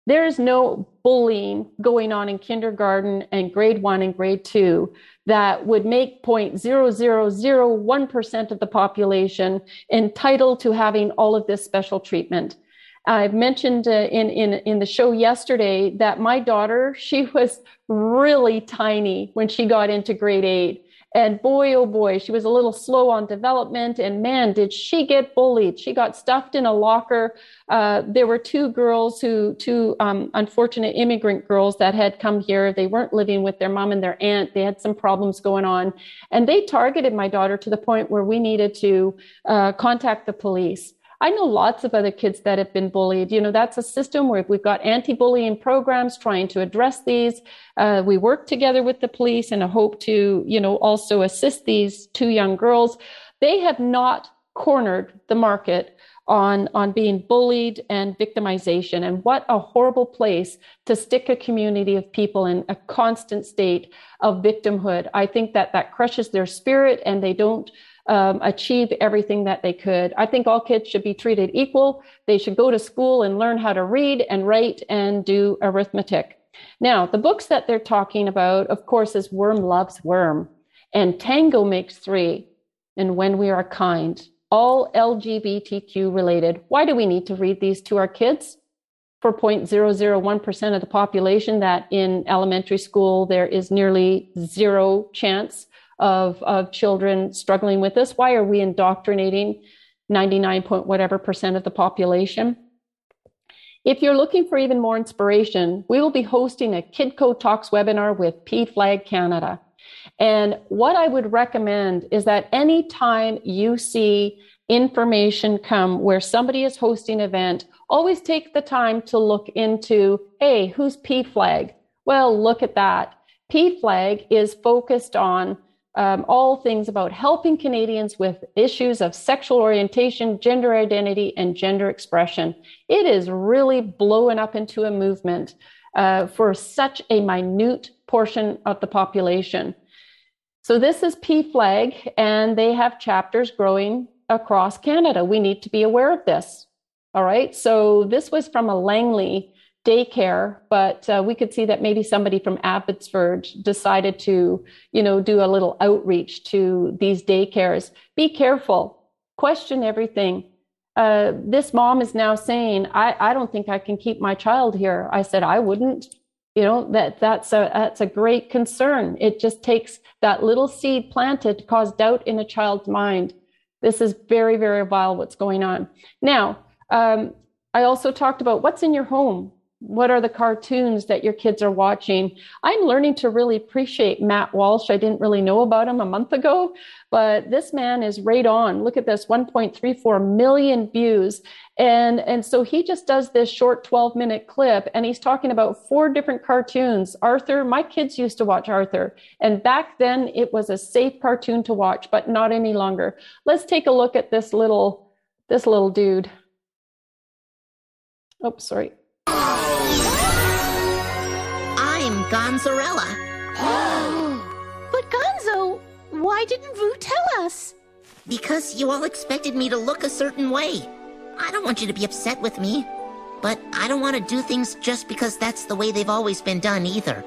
there's no bullying going on in kindergarten and grade one and grade two that would make 0.0001% of the population entitled to having all of this special treatment. I've mentioned uh, in, in, in the show yesterday that my daughter, [laughs] she was really tiny when she got into grade eight. And boy, oh boy, she was a little slow on development. And man, did she get bullied. She got stuffed in a locker. Uh, there were two girls who, two um, unfortunate immigrant girls that had come here. They weren't living with their mom and their aunt. They had some problems going on. And they targeted my daughter to the point where we needed to uh, contact the police. I know lots of other kids that have been bullied. You know, that's a system where we've got anti-bullying programs trying to address these. Uh, we work together with the police and a hope to, you know, also assist these two young girls. They have not cornered the market on on being bullied and victimization and what a horrible place to stick a community of people in a constant state of victimhood i think that that crushes their spirit and they don't um, achieve everything that they could. I think all kids should be treated equal. They should go to school and learn how to read and write and do arithmetic. Now, the books that they're talking about, of course, is Worm Loves Worm and Tango Makes Three and When We Are Kind, all LGBTQ related. Why do we need to read these to our kids? For 0.001% of the population, that in elementary school there is nearly zero chance of, of children struggling with this? Why are we indoctrinating 99 point whatever percent of the population? If you're looking for even more inspiration, we will be hosting a KidCo Talks webinar with PFLAG Canada. And what I would recommend is that anytime you see information come where somebody is hosting an event, always take the time to look into, hey, who's PFLAG? Well, look at that. PFLAG is focused on um, all things about helping Canadians with issues of sexual orientation, gender identity, and gender expression. It is really blowing up into a movement uh, for such a minute portion of the population. So, this is PFLAG, and they have chapters growing across Canada. We need to be aware of this. All right. So, this was from a Langley daycare, but uh, we could see that maybe somebody from Abbotsford decided to, you know, do a little outreach to these daycares. Be careful, question everything. Uh, this mom is now saying, I, I don't think I can keep my child here. I said, I wouldn't. You know, that that's a that's a great concern. It just takes that little seed planted to cause doubt in a child's mind. This is very, very vile what's going on. Now, um, I also talked about what's in your home what are the cartoons that your kids are watching? I'm learning to really appreciate matt walsh. I didn't really know about him a month ago but this man is right on. Look at this 1.34 million views. And and so he just does this short 12 minute clip and he's talking about four different cartoons. Arthur my kids used to watch arthur and back then it was a safe cartoon to watch but not any longer. Let's take a look at this little this little dude. Oh sorry Gonzorella. [gasps] but Gonzo, why didn't Vu tell us? Because you all expected me to look a certain way. I don't want you to be upset with me. But I don't want to do things just because that's the way they've always been done either.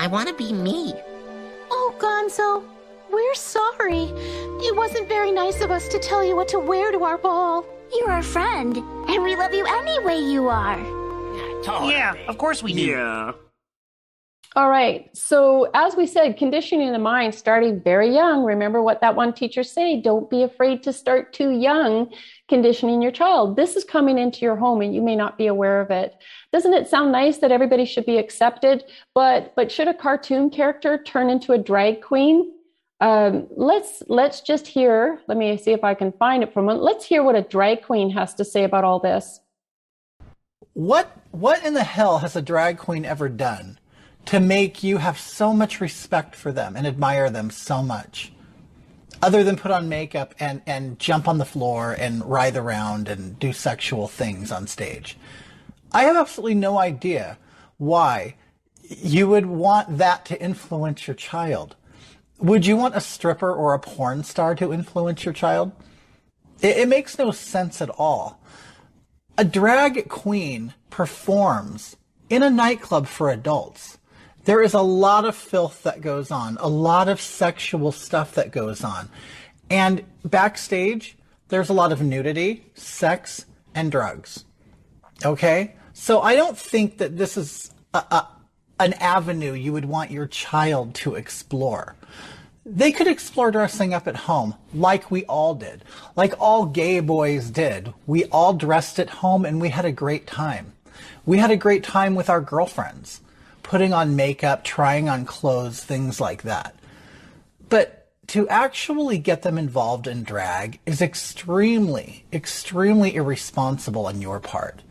I want to be me. Oh, Gonzo, we're sorry. It wasn't very nice of us to tell you what to wear to our ball. You're our friend, and we love you any way you are. Yeah, of course we do. Yeah. All right. So, as we said, conditioning the mind starting very young. Remember what that one teacher said don't be afraid to start too young conditioning your child. This is coming into your home and you may not be aware of it. Doesn't it sound nice that everybody should be accepted? But but should a cartoon character turn into a drag queen? Um, let's let's just hear. Let me see if I can find it for from. Let's hear what a drag queen has to say about all this. What what in the hell has a drag queen ever done to make you have so much respect for them and admire them so much? Other than put on makeup and, and jump on the floor and writhe around and do sexual things on stage. I have absolutely no idea why you would want that to influence your child. Would you want a stripper or a porn star to influence your child? It, it makes no sense at all. A drag queen performs in a nightclub for adults. There is a lot of filth that goes on, a lot of sexual stuff that goes on. And backstage, there's a lot of nudity, sex, and drugs. Okay? So I don't think that this is a, a, an avenue you would want your child to explore. They could explore dressing up at home like we all did, like all gay boys did. We all dressed at home and we had a great time. We had a great time with our girlfriends, putting on makeup, trying on clothes, things like that. But to actually get them involved in drag is extremely, extremely irresponsible on your part.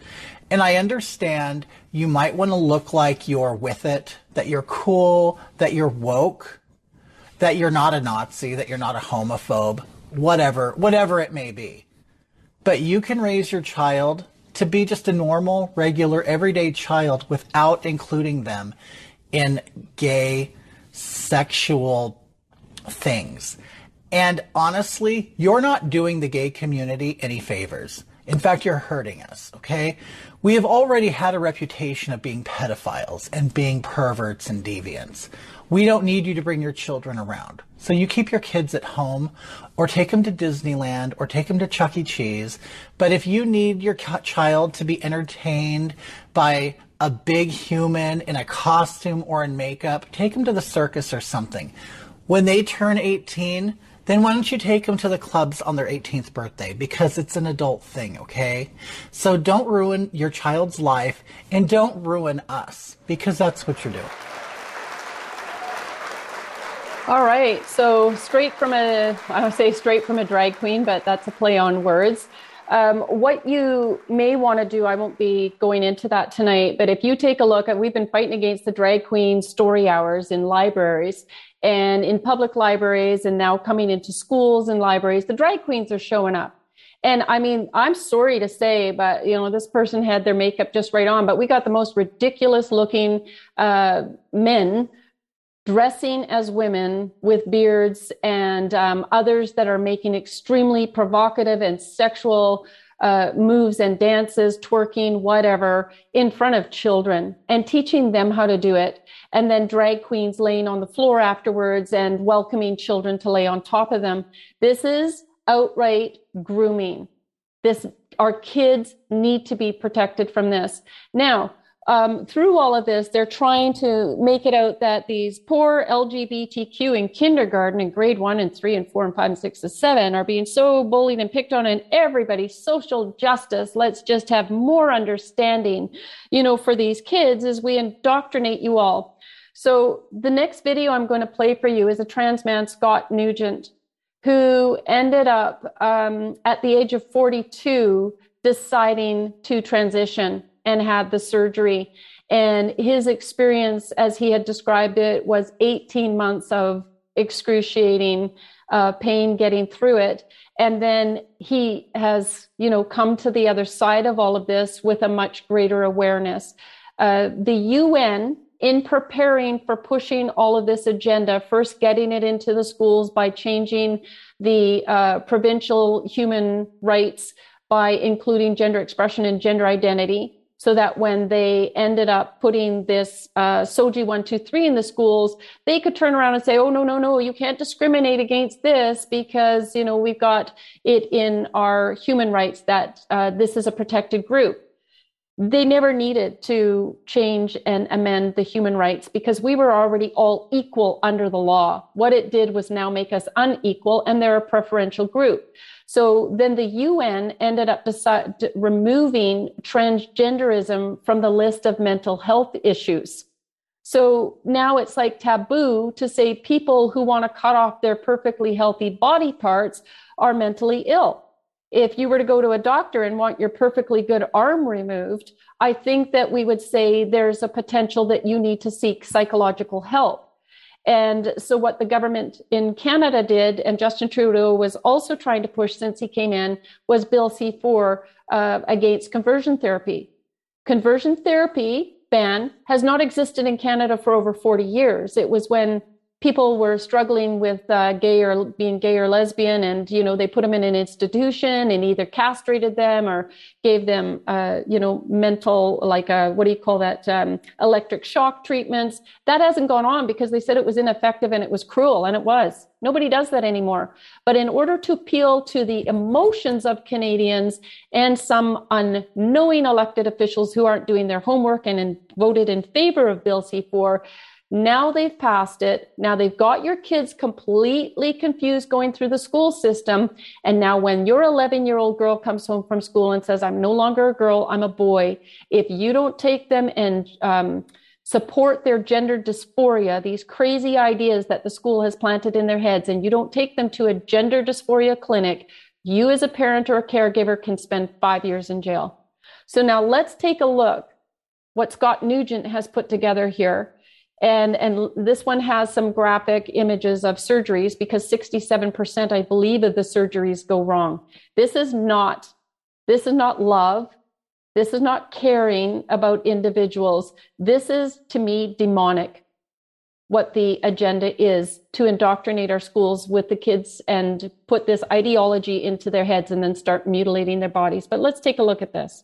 And I understand you might want to look like you're with it, that you're cool, that you're woke that you're not a Nazi, that you're not a homophobe, whatever, whatever it may be. But you can raise your child to be just a normal, regular, everyday child without including them in gay, sexual things. And honestly, you're not doing the gay community any favors. In fact, you're hurting us, okay? We have already had a reputation of being pedophiles and being perverts and deviants. We don't need you to bring your children around. So you keep your kids at home or take them to Disneyland or take them to Chuck E. Cheese. But if you need your child to be entertained by a big human in a costume or in makeup, take them to the circus or something. When they turn 18, then why don't you take them to the clubs on their 18th birthday? Because it's an adult thing, okay? So don't ruin your child's life and don't ruin us because that's what you're doing. All right. So straight from a, I would say straight from a drag queen, but that's a play on words. Um, what you may want to do, I won't be going into that tonight, but if you take a look at, we've been fighting against the drag queen story hours in libraries and in public libraries and now coming into schools and libraries, the drag queens are showing up. And I mean, I'm sorry to say, but you know, this person had their makeup just right on, but we got the most ridiculous looking uh, men dressing as women with beards and um, others that are making extremely provocative and sexual uh, moves and dances, twerking, whatever, in front of children and teaching them how to do it. And then drag queens laying on the floor afterwards and welcoming children to lay on top of them. This is outright grooming. This, our kids need to be protected from this. Now, um, through all of this, they're trying to make it out that these poor LGBTQ in kindergarten and grade one and three and four and five and six and seven are being so bullied and picked on and everybody, social justice. Let's just have more understanding, you know, for these kids as we indoctrinate you all. So the next video I'm going to play for you is a trans man, Scott Newgent, who ended up um, at the age of 42 deciding to transition and had the surgery. And his experience, as he had described it, was 18 months of excruciating uh, pain getting through it. And then he has, you know, come to the other side of all of this with a much greater awareness. Uh, the UN, in preparing for pushing all of this agenda, first getting it into the schools by changing the uh, provincial human rights by including gender expression and gender identity, so that when they ended up putting this uh, SOGI 123 in the schools, they could turn around and say, oh, no, no, no, you can't discriminate against this because, you know, we've got it in our human rights that uh, this is a protected group. They never needed to change and amend the human rights because we were already all equal under the law. What it did was now make us unequal and they're a preferential group. So then the UN ended up removing transgenderism from the list of mental health issues. So now it's like taboo to say people who want to cut off their perfectly healthy body parts are mentally ill. If you were to go to a doctor and want your perfectly good arm removed, I think that we would say there's a potential that you need to seek psychological help. And so, what the government in Canada did, and Justin Trudeau was also trying to push since he came in, was Bill C 4 uh, against conversion therapy. Conversion therapy ban has not existed in Canada for over 40 years. It was when people were struggling with uh, gay or being gay or lesbian and you know they put them in an institution and either castrated them or gave them uh, you know mental like a, uh, what do you call that um, electric shock treatments. That hasn't gone on because they said it was ineffective and it was cruel and it was. Nobody does that anymore. But in order to appeal to the emotions of canadians and some unknowing elected officials who aren't doing their homework and in, voted in favor of bill c4 now they've passed it. Now they've got your kids completely confused going through the school system. And now when your 11 year old girl comes home from school and says, I'm no longer a girl, I'm a boy, if you don't take them and, um, support their gender dysphoria, these crazy ideas that the school has planted in their heads, and you don't take them to a gender dysphoria clinic, you as a parent or a caregiver can spend five years in jail. So now let's take a look what Scott Newgent has put together here and and this one has some graphic images of surgeries because 67% i believe of the surgeries go wrong. This is not this is not love. This is not caring about individuals. This is to me demonic what the agenda is to indoctrinate our schools with the kids and put this ideology into their heads and then start mutilating their bodies. But let's take a look at this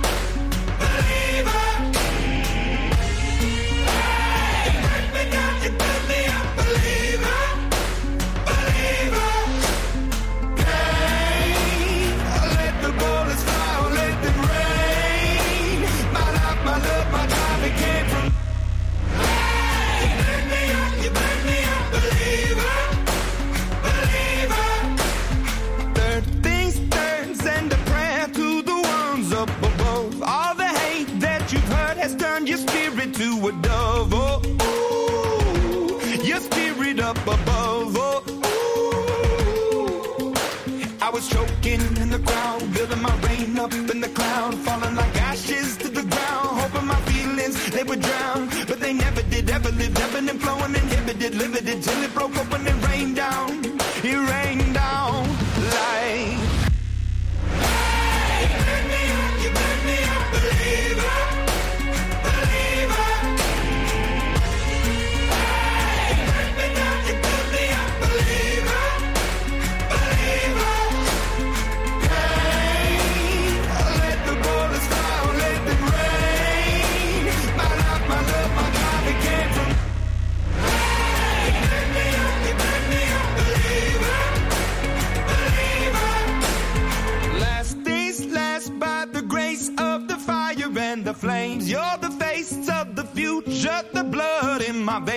Spirit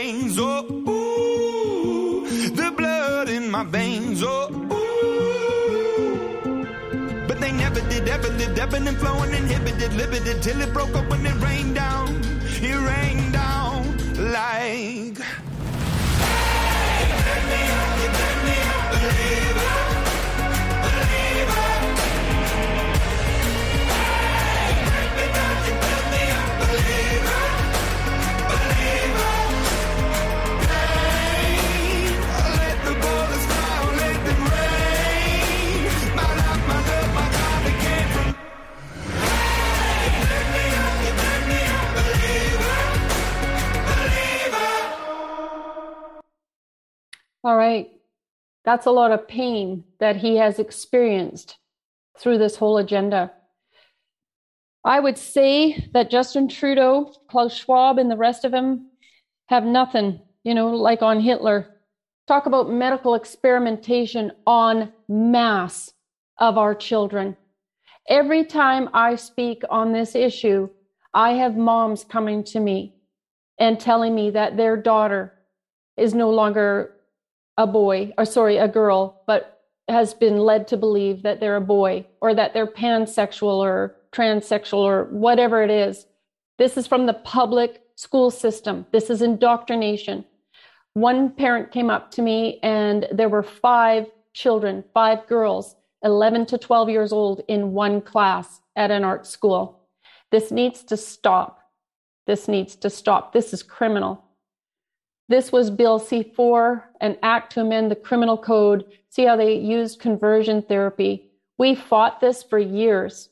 veins. Oh, ooh, the blood in my veins. Oh, ooh. But they never did, ever lived, ebbing and flowing, inhibited, limited, till it broke up All right. That's a lot of pain that he has experienced through this whole agenda. I would say that Justin Trudeau, Klaus Schwab, and the rest of them have nothing, you know, like on Hitler. Talk about medical experimentation on mass of our children. Every time I speak on this issue, I have moms coming to me and telling me that their daughter is no longer a boy, or sorry, a girl, but has been led to believe that they're a boy or that they're pansexual or transsexual or whatever it is. This is from the public school system. This is indoctrination. One parent came up to me and there were five children, five girls, 11 to 12 years old in one class at an art school. This needs to stop. This needs to stop. This is criminal. This was Bill C4, an act to amend the criminal code. See how they used conversion therapy. We fought this for years.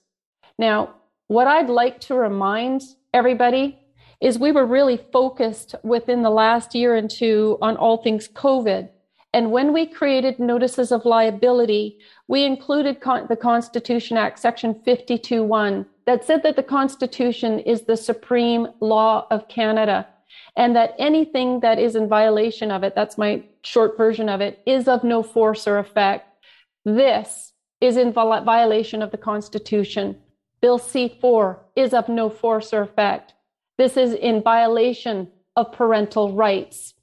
Now, what I'd like to remind everybody is we were really focused within the last year and two on all things COVID. And when we created notices of liability, we included con- the Constitution Act, Section 52.1, that said that the Constitution is the supreme law of Canada and that anything that is in violation of it, that's my short version of it, is of no force or effect. This is in viol- violation of the Constitution. Bill C4 is of no force or effect. This is in violation of parental rights.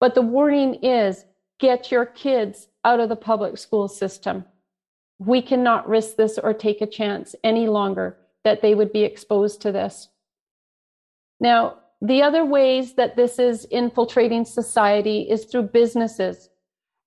But the warning is get your kids out of the public school system. We cannot risk this or take a chance any longer that they would be exposed to this. Now, the other ways that this is infiltrating society is through businesses.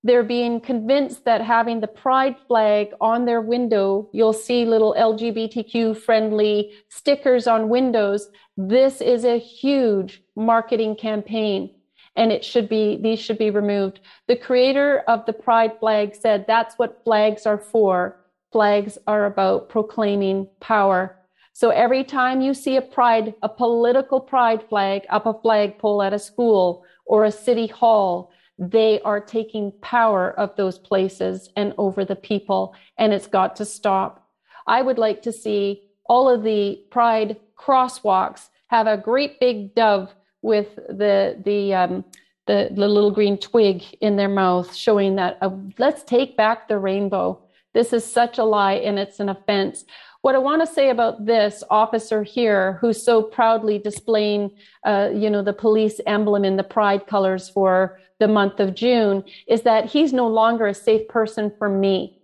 They're being convinced that having the pride flag on their window, you'll see little LGBTQ friendly stickers on windows. This is a huge marketing campaign and it should be, these should be removed. The creator of the pride flag said that's what flags are for. Flags are about proclaiming power. So every time you see a pride, a political pride flag up a flagpole at a school or a city hall, they are taking power of those places and over the people, and it's got to stop. I would like to see all of the pride crosswalks have a great big dove with the the um, the, the little green twig in their mouth, showing that uh, let's take back the rainbow. This is such a lie, and it's an offense. What I want to say about this officer here, who's so proudly displaying, uh, you know, the police emblem in the pride colors for the month of June, is that he's no longer a safe person for me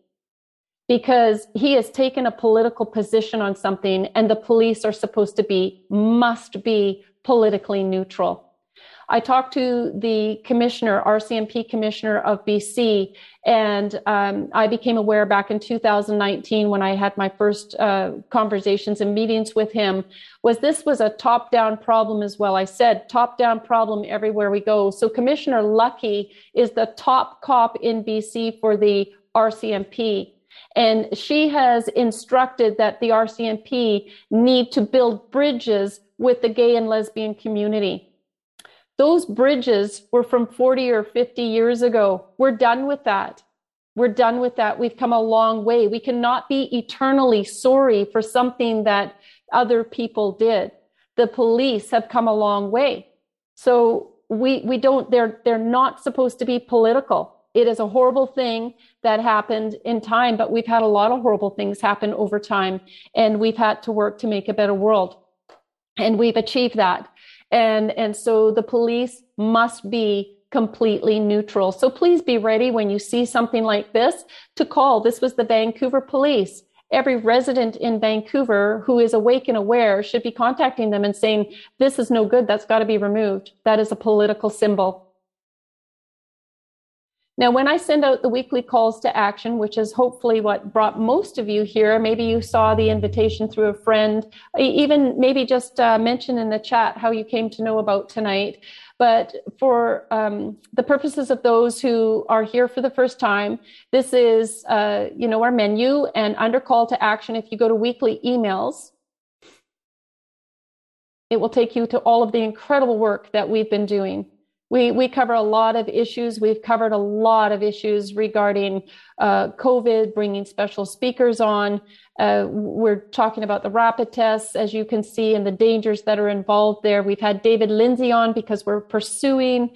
because he has taken a political position on something, and the police are supposed to be, must be politically neutral. I talked to the commissioner, RCMP commissioner of BC, and um, I became aware back in 2019 when I had my first uh, conversations and meetings with him was this was a top-down problem as well. I said top-down problem everywhere we go. So Commissioner Lucki is the top cop in BC for the RCMP. And she has instructed that the RCMP need to build bridges with the gay and lesbian community. Those bridges were from 40 or 50 years ago. We're done with that. We're done with that. We've come a long way. We cannot be eternally sorry for something that other people did. The police have come a long way. So we, we don't, they're, they're not supposed to be political. It is a horrible thing that happened in time, but we've had a lot of horrible things happen over time and we've had to work to make a better world. And we've achieved that. And, and so the police must be completely neutral. So please be ready when you see something like this to call. This was the Vancouver police. Every resident in Vancouver who is awake and aware should be contacting them and saying, this is no good. That's got to be removed. That is a political symbol. Now, when I send out the weekly calls to action, which is hopefully what brought most of you here, maybe you saw the invitation through a friend, even maybe just uh, mention in the chat how you came to know about tonight. But for um, the purposes of those who are here for the first time, this is, uh, you know, our menu and under call to action. If you go to weekly emails, it will take you to all of the incredible work that we've been doing we, we cover a lot of issues. We've covered a lot of issues regarding uh, COVID, bringing special speakers on. Uh, we're talking about the rapid tests, as you can see, and the dangers that are involved there. We've had David Lindsay on because we're pursuing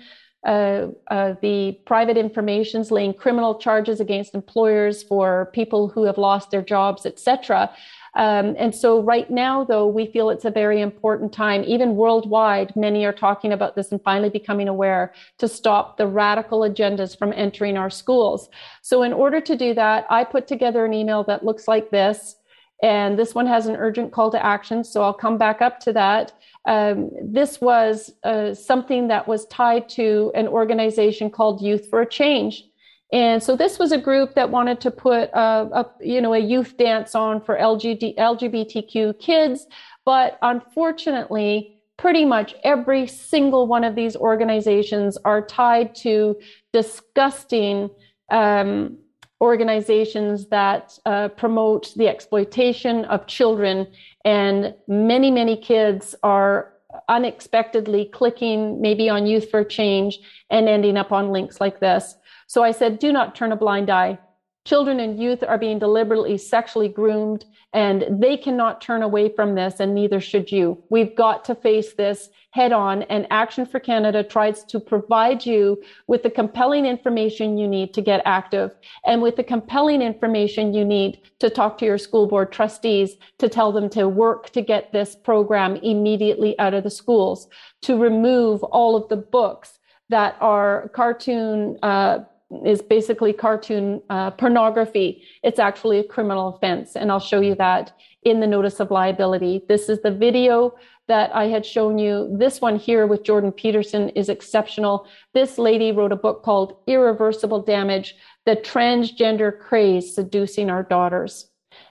uh, uh, the private informations, laying criminal charges against employers for people who have lost their jobs, etc. Um, and so right now, though, we feel it's a very important time. Even worldwide, many are talking about this and finally becoming aware to stop the radical agendas from entering our schools. So in order to do that, I put together an email that looks like this. And this one has an urgent call to action. So I'll come back up to that. Um, this was uh, something that was tied to an organization called Youth for a Change. And so this was a group that wanted to put a, a you know a youth dance on for LGBT, LGBTQ kids, but unfortunately, pretty much every single one of these organizations are tied to disgusting um, organizations that uh, promote the exploitation of children, and many many kids are unexpectedly clicking maybe on Youth for Change and ending up on links like this. So I said, do not turn a blind eye. Children and youth are being deliberately sexually groomed and they cannot turn away from this and neither should you. We've got to face this head on and Action for Canada tries to provide you with the compelling information you need to get active and with the compelling information you need to talk to your school board trustees to tell them to work to get this program immediately out of the schools, to remove all of the books that are cartoon uh, is basically cartoon uh, pornography. It's actually a criminal offense. And I'll show you that in the notice of liability. This is the video that I had shown you. This one here with Jordan Peterson is exceptional. This lady wrote a book called Irreversible Damage The Transgender Craze Seducing Our Daughters.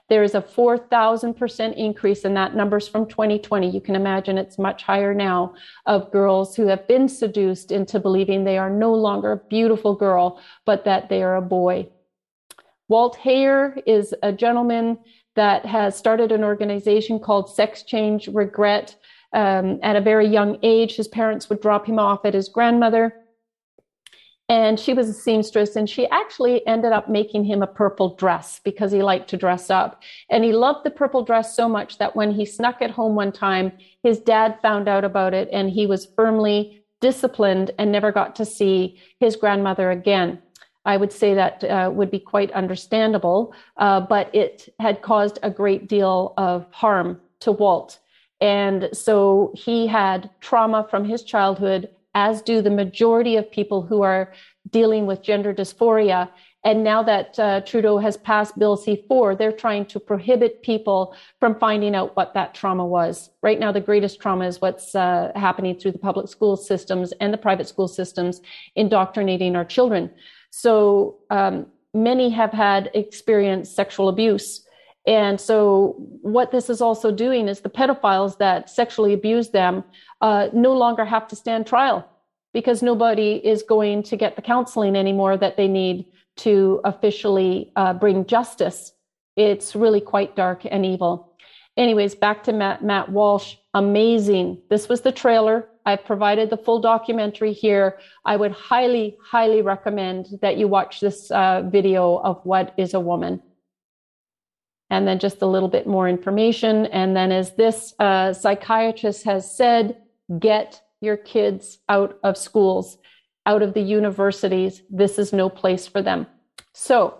There is a 4,000% increase in that numbers from 2020. You can imagine it's much higher now of girls who have been seduced into believing they are no longer a beautiful girl, but that they are a boy. Walt Heyer is a gentleman that has started an organization called Sex Change Regret. Um, at a very young age, his parents would drop him off at his grandmother and she was a seamstress and she actually ended up making him a purple dress because he liked to dress up and he loved the purple dress so much that when he snuck it home one time his dad found out about it and he was firmly disciplined and never got to see his grandmother again I would say that uh, would be quite understandable, uh, but it had caused a great deal of harm to Walt. And so he had trauma from his childhood as do the majority of people who are dealing with gender dysphoria. And now that uh, Trudeau has passed Bill C4, they're trying to prohibit people from finding out what that trauma was. Right now, the greatest trauma is what's uh, happening through the public school systems and the private school systems, indoctrinating our children. So um, many have had experienced sexual abuse. And so, what this is also doing is the pedophiles that sexually abuse them uh, no longer have to stand trial because nobody is going to get the counseling anymore that they need to officially uh, bring justice. It's really quite dark and evil. Anyways, back to Matt, Matt Walsh. Amazing. This was the trailer. I've provided the full documentary here. I would highly, highly recommend that you watch this uh, video of what is a woman and then just a little bit more information. And then, as this uh, psychiatrist has said, get your kids out of schools, out of the universities. This is no place for them. So,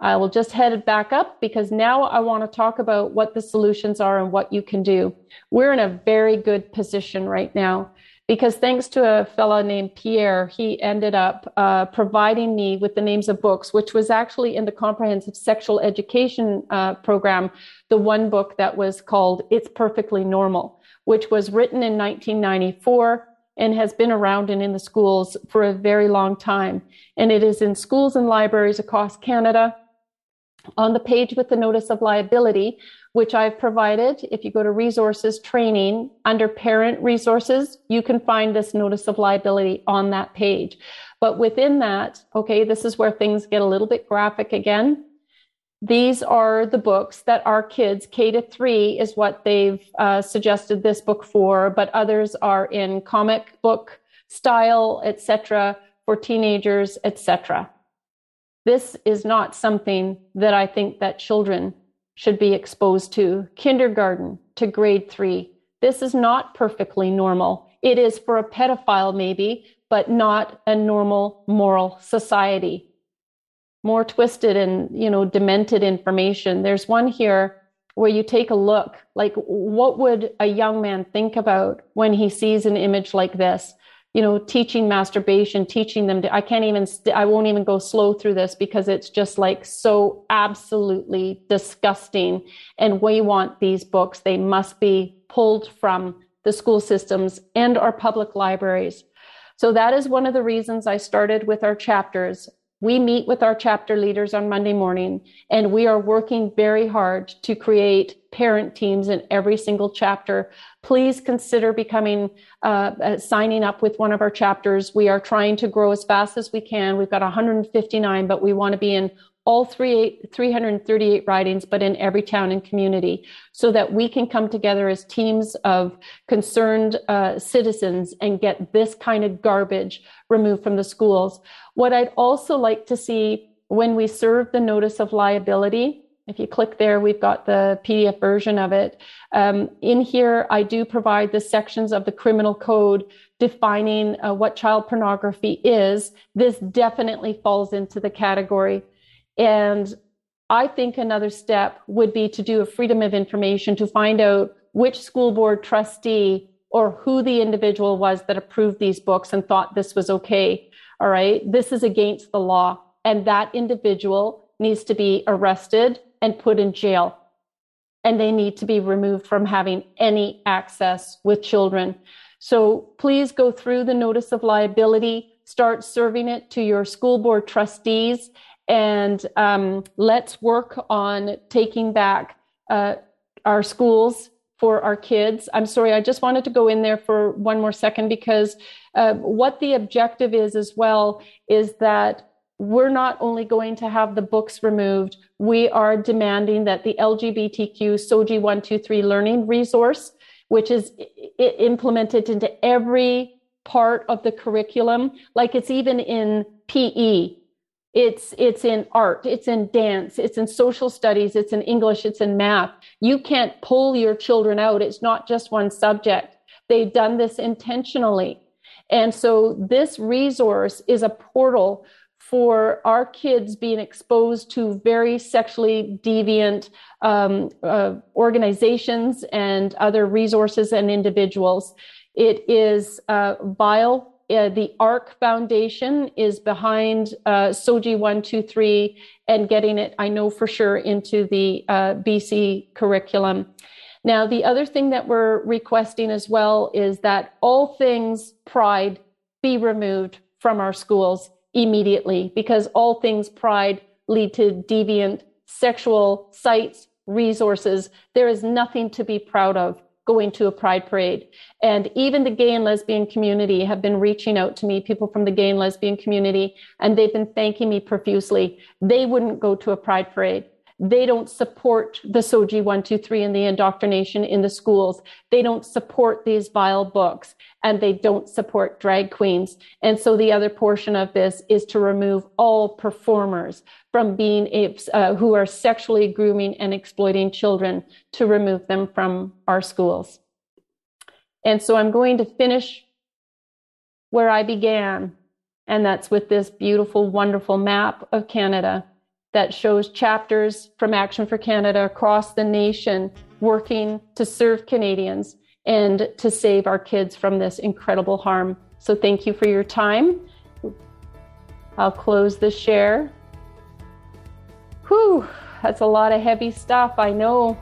I will just head back up because now I want to talk about what the solutions are and what you can do. We're in a very good position right now because thanks to a fellow named Pierre, he ended up uh, providing me with the names of books, which was actually in the comprehensive sexual education uh, program, the one book that was called It's Perfectly Normal, which was written in 1994 and has been around and in the schools for a very long time. And it is in schools and libraries across Canada on the page with the notice of liability, which I've provided, if you go to resources training under parent resources, you can find this notice of liability on that page. But within that, okay, this is where things get a little bit graphic again. These are the books that our kids, K to three is what they've uh, suggested this book for, but others are in comic book style, etc., for teenagers, etc. This is not something that I think that children should be exposed to. Kindergarten to grade three. This is not perfectly normal. It is for a pedophile, maybe, but not a normal moral society. More twisted and, you know, demented information. There's one here where you take a look, like what would a young man think about when he sees an image like this? You know, teaching masturbation, teaching them to, I can't even, st- I won't even go slow through this because it's just like so absolutely disgusting. And we want these books, they must be pulled from the school systems and our public libraries. So that is one of the reasons I started with our chapters. We meet with our chapter leaders on Monday morning, and we are working very hard to create parent teams in every single chapter. Please consider becoming, uh, uh, signing up with one of our chapters. We are trying to grow as fast as we can. We've got 159, but we want to be in all three, 338 ridings, but in every town and community, so that we can come together as teams of concerned uh, citizens and get this kind of garbage removed from the schools. What I'd also like to see when we serve the notice of liability, if you click there, we've got the PDF version of it. Um, in here, I do provide the sections of the criminal code defining uh, what child pornography is. This definitely falls into the category. And I think another step would be to do a freedom of information to find out which school board trustee or who the individual was that approved these books and thought this was okay. All right. This is against the law. And that individual needs to be arrested and put in jail. And they need to be removed from having any access with children. So please go through the notice of liability, start serving it to your school board trustees, and um, let's work on taking back uh, our schools for our kids. I'm sorry, I just wanted to go in there for one more second because uh, what the objective is as well is that we're not only going to have the books removed, we are demanding that the LGBTQ SOGI 123 learning resource, which is implemented into every part of the curriculum, like it's even in PE, it's it's in art it's in dance it's in social studies it's in english it's in math. You can't pull your children out it's not just one subject. They've done this intentionally. And so this resource is a portal for our kids being exposed to very sexually deviant um, uh, organizations and other resources and individuals. It is uh, vile. Uh, the ARC Foundation is behind uh, SOGI 123 and getting it, I know for sure, into the uh, BC curriculum. Now, the other thing that we're requesting as well is that all things pride be removed from our schools immediately because all things pride lead to deviant sexual sites, resources. There is nothing to be proud of going to a pride parade. And even the gay and lesbian community have been reaching out to me, people from the gay and lesbian community, and they've been thanking me profusely. They wouldn't go to a pride parade. They don't support the SOGI 123 and the indoctrination in the schools. They don't support these vile books and they don't support drag queens. And so the other portion of this is to remove all performers from being uh, who are sexually grooming and exploiting children to remove them from our schools. And so I'm going to finish where I began, and that's with this beautiful, wonderful map of Canada that shows chapters from Action for Canada across the nation working to serve Canadians and to save our kids from this incredible harm. So thank you for your time. I'll close the share. Whew, that's a lot of heavy stuff, I know.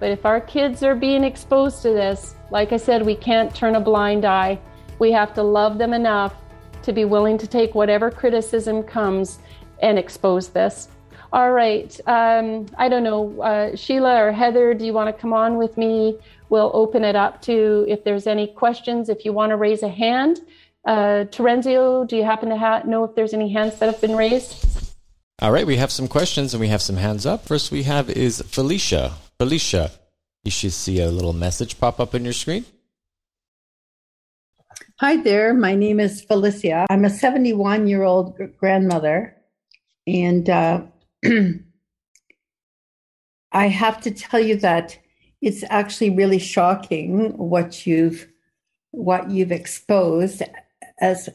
But if our kids are being exposed to this, like I said, we can't turn a blind eye. We have to love them enough to be willing to take whatever criticism comes and expose this. All right. Um, I don't know, uh, Sheila or Heather, do you want to come on with me? We'll open it up to if there's any questions, if you want to raise a hand. Uh, Terenzio, do you happen to ha- know if there's any hands that have been raised? All right, we have some questions and we have some hands up. First, we have is Felicia. Felicia, you should see a little message pop up on your screen. Hi there, my name is Felicia. I'm a 71 year old grandmother, and uh, [clears throat] I have to tell you that it's actually really shocking what you've what you've exposed as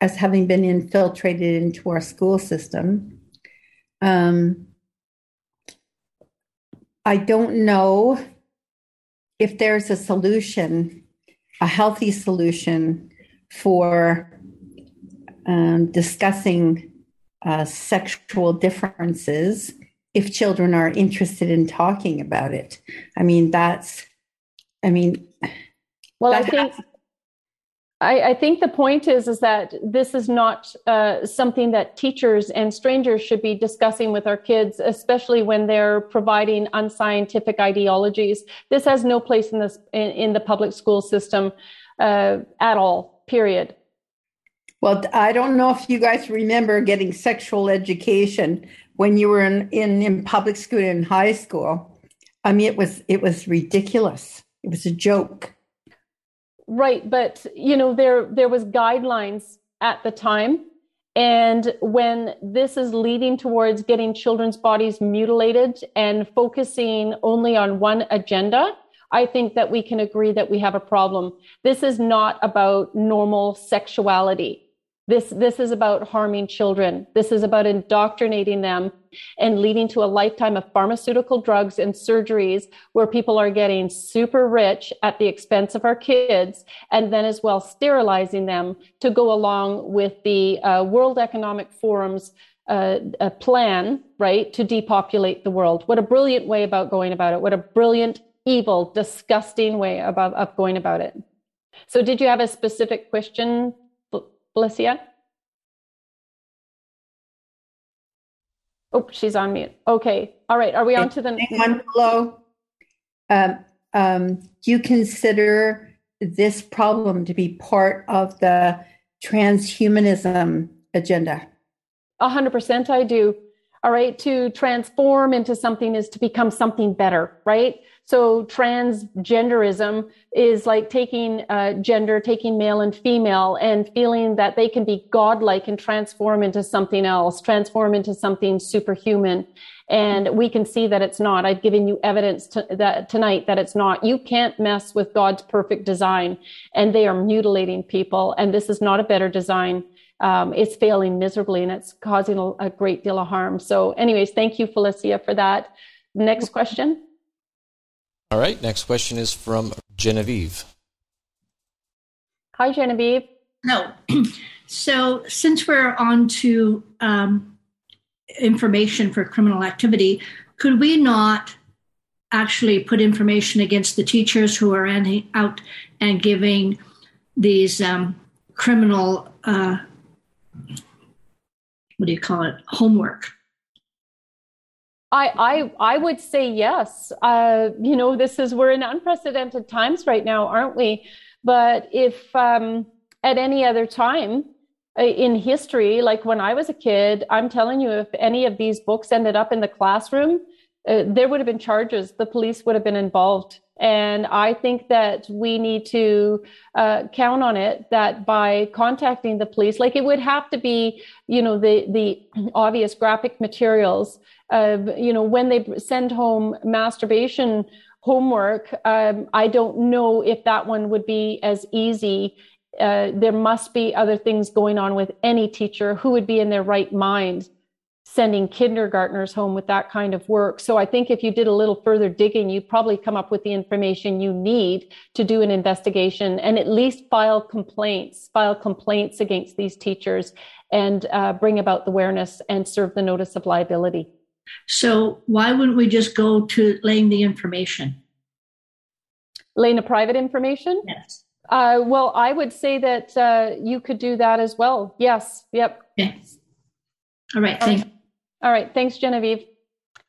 as having been infiltrated into our school system. Um, I don't know if there's a solution, a healthy solution for um, discussing uh, sexual differences if children are interested in talking about it. I mean, that's, I mean, Well, I think I, I think the point is is that this is not uh, something that teachers and strangers should be discussing with our kids, especially when they're providing unscientific ideologies. This has no place in this in, in the public school system uh, at all. Period. Well, I don't know if you guys remember getting sexual education when you were in, in, in public school and high school. I mean, it was it was ridiculous. It was a joke. Right, but you know there there was guidelines at the time and when this is leading towards getting children's bodies mutilated and focusing only on one agenda, I think that we can agree that we have a problem. This is not about normal sexuality. This, this is about harming children. This is about indoctrinating them and leading to a lifetime of pharmaceutical drugs and surgeries where people are getting super rich at the expense of our kids and then as well sterilizing them to go along with the uh, World Economic Forum's uh, plan, right, to depopulate the world. What a brilliant way about going about it. What a brilliant, evil, disgusting way about, of going about it. So, did you have a specific question, Felicia? Oh, she's on mute. Okay. All right. Are we on to the next one hello. Um, um, do you consider this problem to be part of the transhumanism agenda? A hundred percent, I do. All right, to transform into something is to become something better, right? So transgenderism is like taking uh, gender, taking male and female, and feeling that they can be godlike and transform into something else, transform into something superhuman. And we can see that it's not. I've given you evidence to, that tonight that it's not. You can't mess with God's perfect design, and they are mutilating people. And this is not a better design um, it's failing miserably and it's causing a, a, great deal of harm. So, anyways, thank you, Felicia, for that. Next question. All right, next question is from Genevieve. Hi, Genevieve. No. [clears throat] so, since we're on to um, information for criminal activity, could we not actually put information against the teachers who are out and giving these um, criminal uh, what do you call it homework I, I I would say yes. Uh, you know, this is we're in unprecedented times right now, aren't we? But if um, at any other time uh, in history, like when I was a kid, I'm telling you, if any of these books ended up in the classroom, uh, there would have been charges. The police would have been involved. And I think that we need to uh, count on it that by contacting the police, like it would have to be, you know, the the [clears throat] obvious graphic materials. Of, you know, when they send home masturbation homework, um, I don't know if that one would be as easy. Uh, there must be other things going on with any teacher who would be in their right mind sending kindergartners home with that kind of work. So I think if you did a little further digging, you'd probably come up with the information you need to do an investigation and at least file complaints, file complaints against these teachers and uh, bring about the awareness and serve the notice of liability. So why wouldn't we just go to laying the information? Laying the private information? Yes. Uh, well, I would say that uh, you could do that as well. Yes. Yep. Okay. All right. Thanks. All right. Thanks, Genevieve.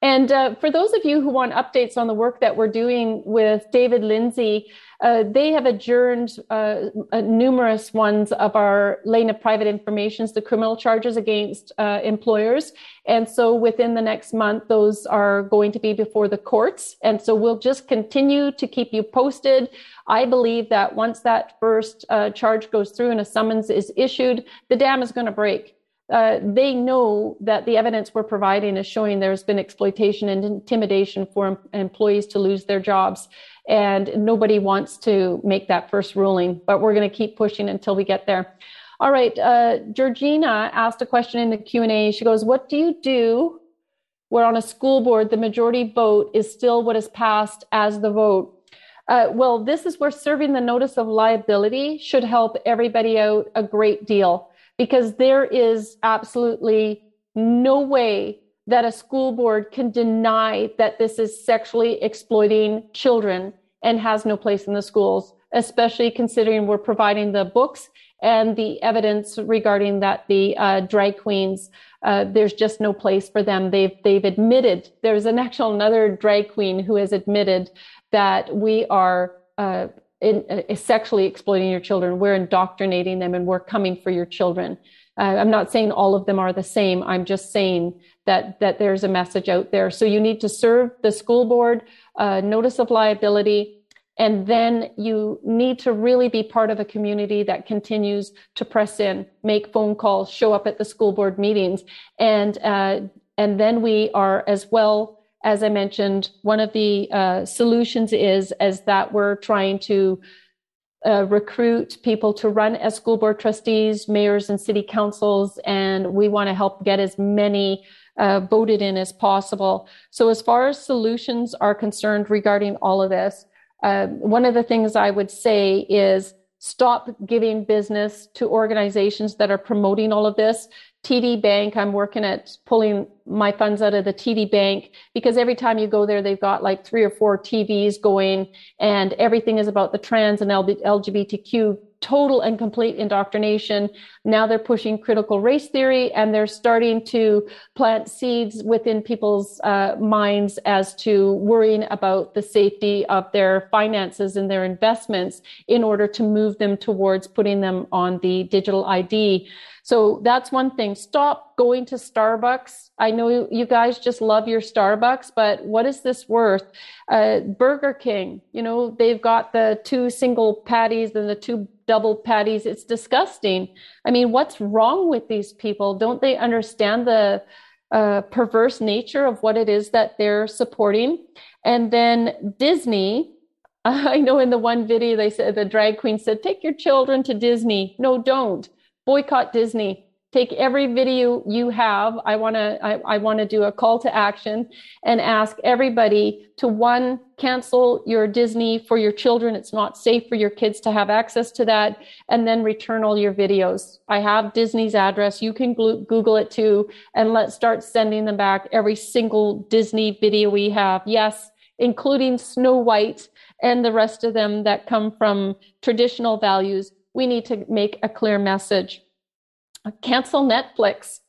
And uh, for those of you who want updates on the work that we're doing with David Lindsay, uh, they have adjourned uh, uh numerous ones of our lane of private informations, the criminal charges against uh, employers. And so within the next month, those are going to be before the courts. And so we'll just continue to keep you posted. I believe that once that first uh, charge goes through and a summons is issued, the dam is going to break uh, they know that the evidence we're providing is showing there's been exploitation and intimidation for em- employees to lose their jobs and nobody wants to make that first ruling but we're going to keep pushing until we get there. All right uh, georgina asked a question in the q&a she goes what do you do where on a school board the majority vote is still what is passed as the vote? Uh, well this is where serving the notice of liability should help everybody out a great deal because there is absolutely no way that a school board can deny that this is sexually exploiting children and has no place in the schools, especially considering we're providing the books and the evidence regarding that the uh, drag queens, uh, there's just no place for them. They've they've admitted there's an actual another drag queen who has admitted that we are uh, in, uh, sexually exploiting your children. We're indoctrinating them and we're coming for your children. Uh, I'm not saying all of them are the same. I'm just saying that that there's a message out there. So you need to serve the school board uh, notice of liability, and then you need to really be part of a community that continues to press in, make phone calls, show up at the school board meetings, and uh, and then we are as well as I mentioned, one of the uh, solutions is as that we're trying to uh, recruit people to run as school board trustees, mayors, and city councils, and we want to help get as many uh, voted in as possible. So, as far as solutions are concerned regarding all of this, uh, one of the things I would say is stop giving business to organizations that are promoting all of this. TD Bank, I'm working at pulling my funds out of the TD Bank because every time you go there, they've got like three or four TVs going and everything is about the trans and LGBTQ total and complete indoctrination. Now they're pushing critical race theory and they're starting to plant seeds within people's uh, minds as to worrying about the safety of their finances and their investments in order to move them towards putting them on the digital ID. So that's one thing. Stop going to Starbucks. I know you guys just love your Starbucks, but what is this worth? Uh, Burger King, you know, they've got the two single patties and the two double patties. It's disgusting. I mean, what's wrong with these people? Don't they understand the uh, perverse nature of what it is that they're supporting? And then Disney, [laughs] I know in the one video they said the drag queen said, "Take your children to Disney." No, don't boycott Disney. Take every video you have. I want to I, I want to do a call to action and ask everybody to one cancel your Disney for your children. It's not safe for your kids to have access to that and then return all your videos. I have Disney's address. You can Google it too and let's start sending them back every single Disney video we have. Yes, including Snow White and the rest of them that come from traditional values we need to make a clear message. Cancel Netflix.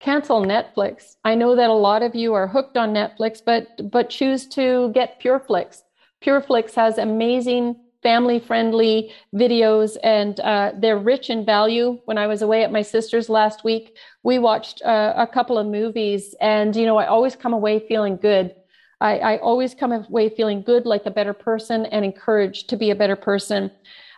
Cancel Netflix. I know that a lot of you are hooked on Netflix, but but choose to get PureFlix. PureFlix has amazing family friendly videos and uh, they're rich in value. When I was away at my sister's last week, we watched uh, a couple of movies and, you know, I always come away feeling good. I, I always come away feeling good, like a better person and encouraged to be a better person.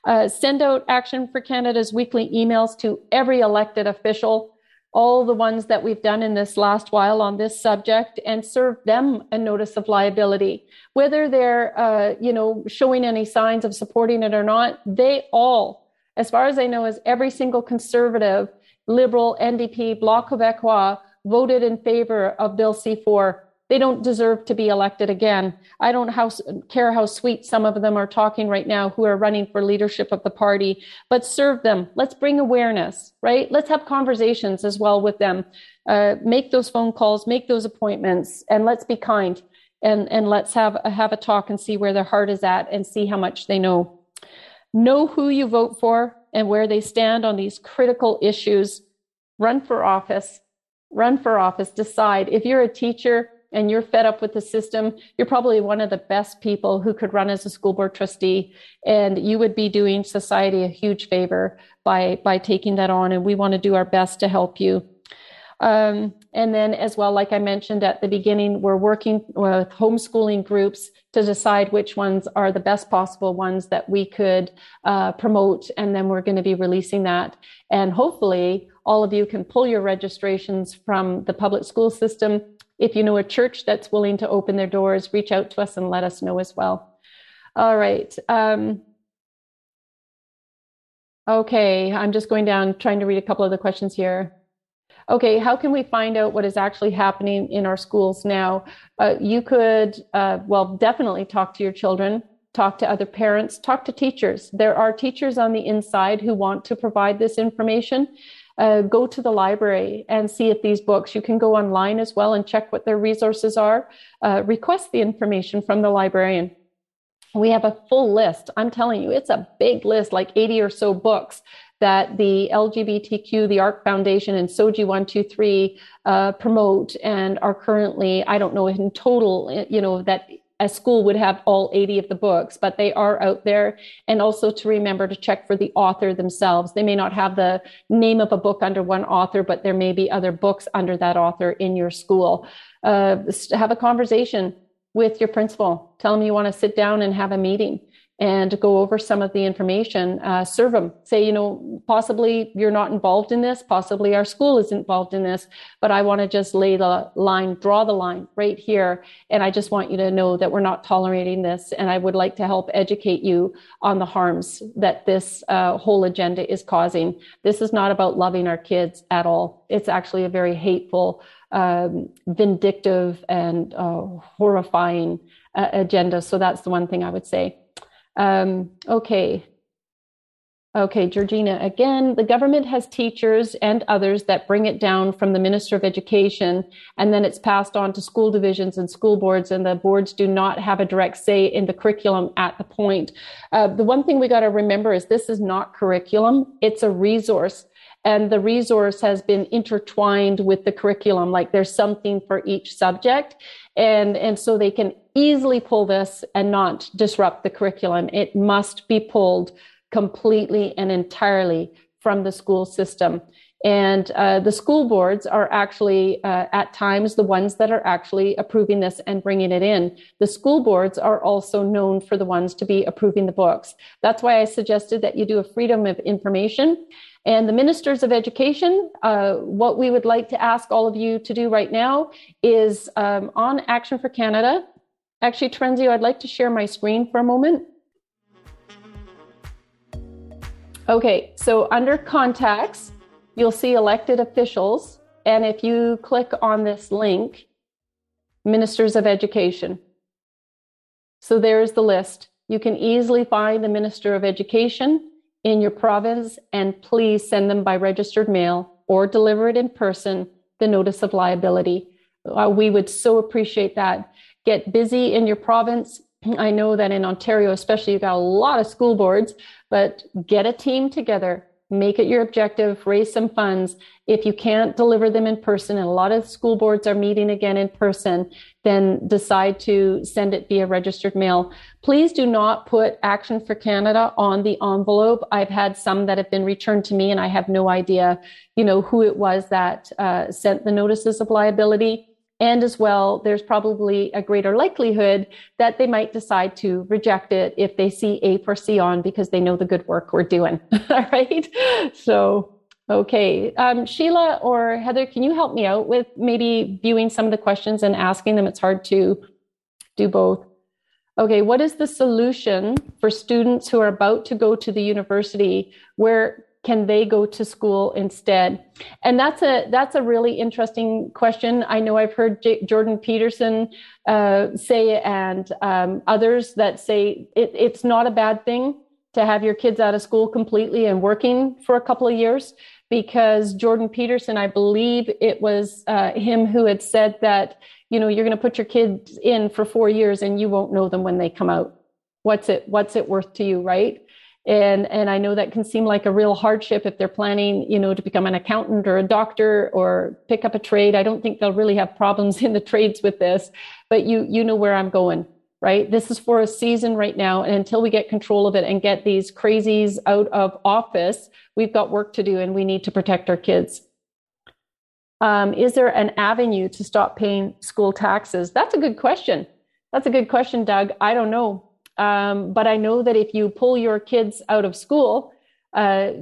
Uh, send out Action for Canada's weekly emails to every elected official, all the ones that we've done in this last while on this subject, and serve them a notice of liability. Whether they're, uh, you know, showing any signs of supporting it or not, they all, as far as I know, is every single conservative, liberal, NDP, Bloc Québécois voted in favor of Bill C4, they don't deserve to be elected again. I don't how, care how sweet some of them are talking right now who are running for leadership of the party, but serve them. Let's bring awareness, right? Let's have conversations as well with them. Uh, make those phone calls, make those appointments, and let's be kind and, and let's have, have a talk and see where their heart is at and see how much they know. Know who you vote for and where they stand on these critical issues. Run for office. Run for office. Decide. If you're a teacher, and you're fed up with the system, you're probably one of the best people who could run as a school board trustee. And you would be doing society a huge favor by, by taking that on. And we want to do our best to help you. Um, and then, as well, like I mentioned at the beginning, we're working with homeschooling groups to decide which ones are the best possible ones that we could uh, promote. And then we're going to be releasing that. And hopefully, all of you can pull your registrations from the public school system if you know a church that's willing to open their doors, reach out to us and let us know as well. All right. Um, okay, I'm just going down, trying to read a couple of the questions here. Okay, how can we find out what is actually happening in our schools now? Uh, you could, uh, well, definitely talk to your children, talk to other parents, talk to teachers. There are teachers on the inside who want to provide this information uh, go to the library and see if these books, you can go online as well and check what their resources are. Uh, request the information from the librarian. We have a full list. I'm telling you, it's a big list, like 80 or so books that the LGBTQ, the ARC Foundation, and SOGI 123 uh, promote and are currently, I don't know, in total, you know, that a school would have all 80 of the books, but they are out there. And also to remember to check for the author themselves. They may not have the name of a book under one author, but there may be other books under that author in your school. Uh, have a conversation with your principal. Tell them you want to sit down and have a meeting and go over some of the information. Uh, serve them. Say, you know, possibly you're not involved in this. Possibly our school is involved in this, but I want to just lay the line, draw the line right here. And I just want you to know that we're not tolerating this. And I would like to help educate you on the harms that this uh, whole agenda is causing. This is not about loving our kids at all. It's actually a very hateful, um, vindictive, and uh, horrifying uh, agenda. So that's the one thing I would say. Um, okay. Okay, Georgina, again, the government has teachers and others that bring it down from the Minister of Education, and then it's passed on to school divisions and school boards, and the boards do not have a direct say in the curriculum at the point. Uh, the one thing we got to remember is this is not curriculum, it's a resource. And the resource has been intertwined with the curriculum, like there's something for each subject. And, and so they can easily pull this and not disrupt the curriculum. It must be pulled completely and entirely from the school system. And uh, the school boards are actually, uh, at times, the ones that are actually approving this and bringing it in. The school boards are also known for the ones to be approving the books. That's why I suggested that you do a freedom of information. And the ministers of education, uh, what we would like to ask all of you to do right now is um, on Action for Canada, Actually, Terenzio, I'd like to share my screen for a moment. Okay, so under contacts, you'll see elected officials. And if you click on this link, ministers of education. So there's the list. You can easily find the minister of education in your province and please send them by registered mail or deliver it in person, the notice of liability. Uh, we would so appreciate that get busy in your province. I know that in Ontario, especially, you've got a lot of school boards, but get a team together, make it your objective, raise some funds. If you can't deliver them in person, and a lot of school boards are meeting again in person, then decide to send it via registered mail. Please do not put Action for Canada on the envelope. I've had some that have been returned to me, and I have no idea, you know, who it was that uh, sent the notices of liability and as well, there's probably a greater likelihood that they might decide to reject it if they see A for C on because they know the good work we're doing. [laughs] All right. So, okay. Um, Sheila or Heather, can you help me out with maybe viewing some of the questions and asking them? It's hard to do both. Okay. What is the solution for students who are about to go to the university where can they go to school instead? And that's a that's a really interesting question. I know I've heard J- Jordan Peterson uh, say and um, others that say it, it's not a bad thing to have your kids out of school completely and working for a couple of years because Jordan Peterson, I believe it was uh, him who had said that you know you're going to put your kids in for four years and you won't know them when they come out. What's it What's it worth to you, right? And and i know that can seem like a real hardship if they're planning you know to become an accountant or a doctor or pick up a trade. I don't think they'll really have problems [laughs] in the trades with this but you you know where i'm going right? This is for a season right now and until we get control of it and get these crazies out of office we've got work to do and we need to protect our kids. Um, is there an avenue to stop paying school taxes? That's a good question. That's a good question doug. I don't know um, but I know that if you pull your kids out of school, uh,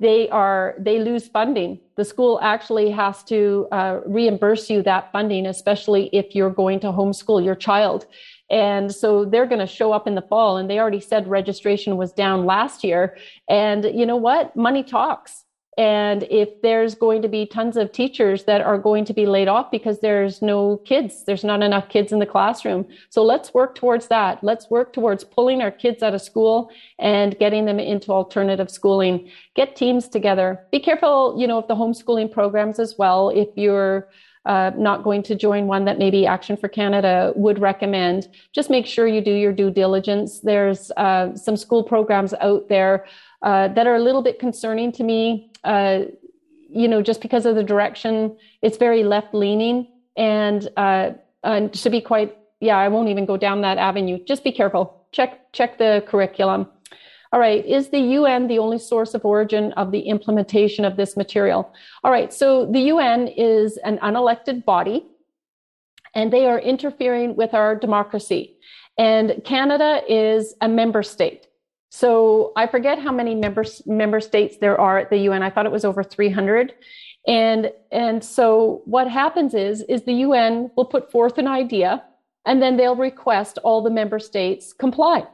they are they lose funding. The school actually has to uh, reimburse you that funding, especially if you're going to homeschool your child. And so they're going to show up in the fall, and they already said registration was down last year. And you know what? Money talks. And if there's going to be tons of teachers that are going to be laid off because there's no kids, there's not enough kids in the classroom. So let's work towards that. Let's work towards pulling our kids out of school and getting them into alternative schooling. Get teams together. Be careful, you know, of the homeschooling programs as well. If you're uh, not going to join one that maybe Action for Canada would recommend, just make sure you do your due diligence. There's uh, some school programs out there uh, that are a little bit concerning to me. Uh, you know, just because of the direction, it's very left leaning. And, uh, and to be quite, yeah, I won't even go down that avenue. Just be careful. Check, check the curriculum. All right, is the UN the only source of origin of the implementation of this material? All right, so the UN is an unelected body and they are interfering with our democracy. And Canada is a member state. So I forget how many member member states there are at the UN. I thought it was over 300. And and so what happens is is the UN will put forth an idea and then they'll request all the member states comply.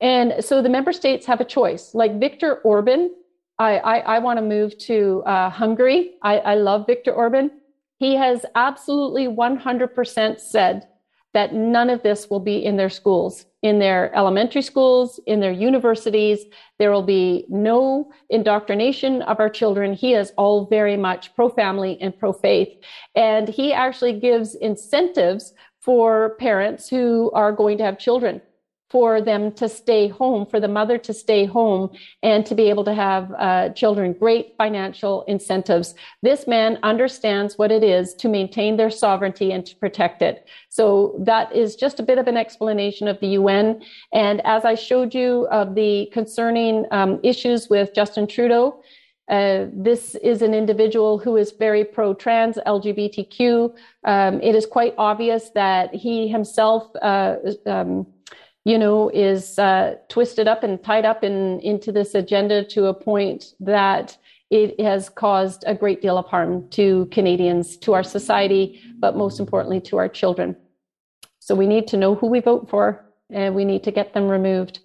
And so the member states have a choice. Like Viktor Orban, I I, I want to move to uh, Hungary. I, I love Viktor Orban. He has absolutely 100% said that none of this will be in their schools, in their elementary schools, in their universities. There will be no indoctrination of our children. He is all very much pro family and pro faith. And he actually gives incentives for parents who are going to have children for them to stay home, for the mother to stay home and to be able to have uh, children. Great financial incentives. This man understands what it is to maintain their sovereignty and to protect it. So that is just a bit of an explanation of the UN. And as I showed you of the concerning um, issues with Justin Trudeau, uh, this is an individual who is very pro trans LGBTQ. Um, it is quite obvious that he himself uh, um, you know, is uh, twisted up and tied up in into this agenda to a point that it has caused a great deal of harm to Canadians, to our society, but most importantly to our children. So we need to know who we vote for, and we need to get them removed.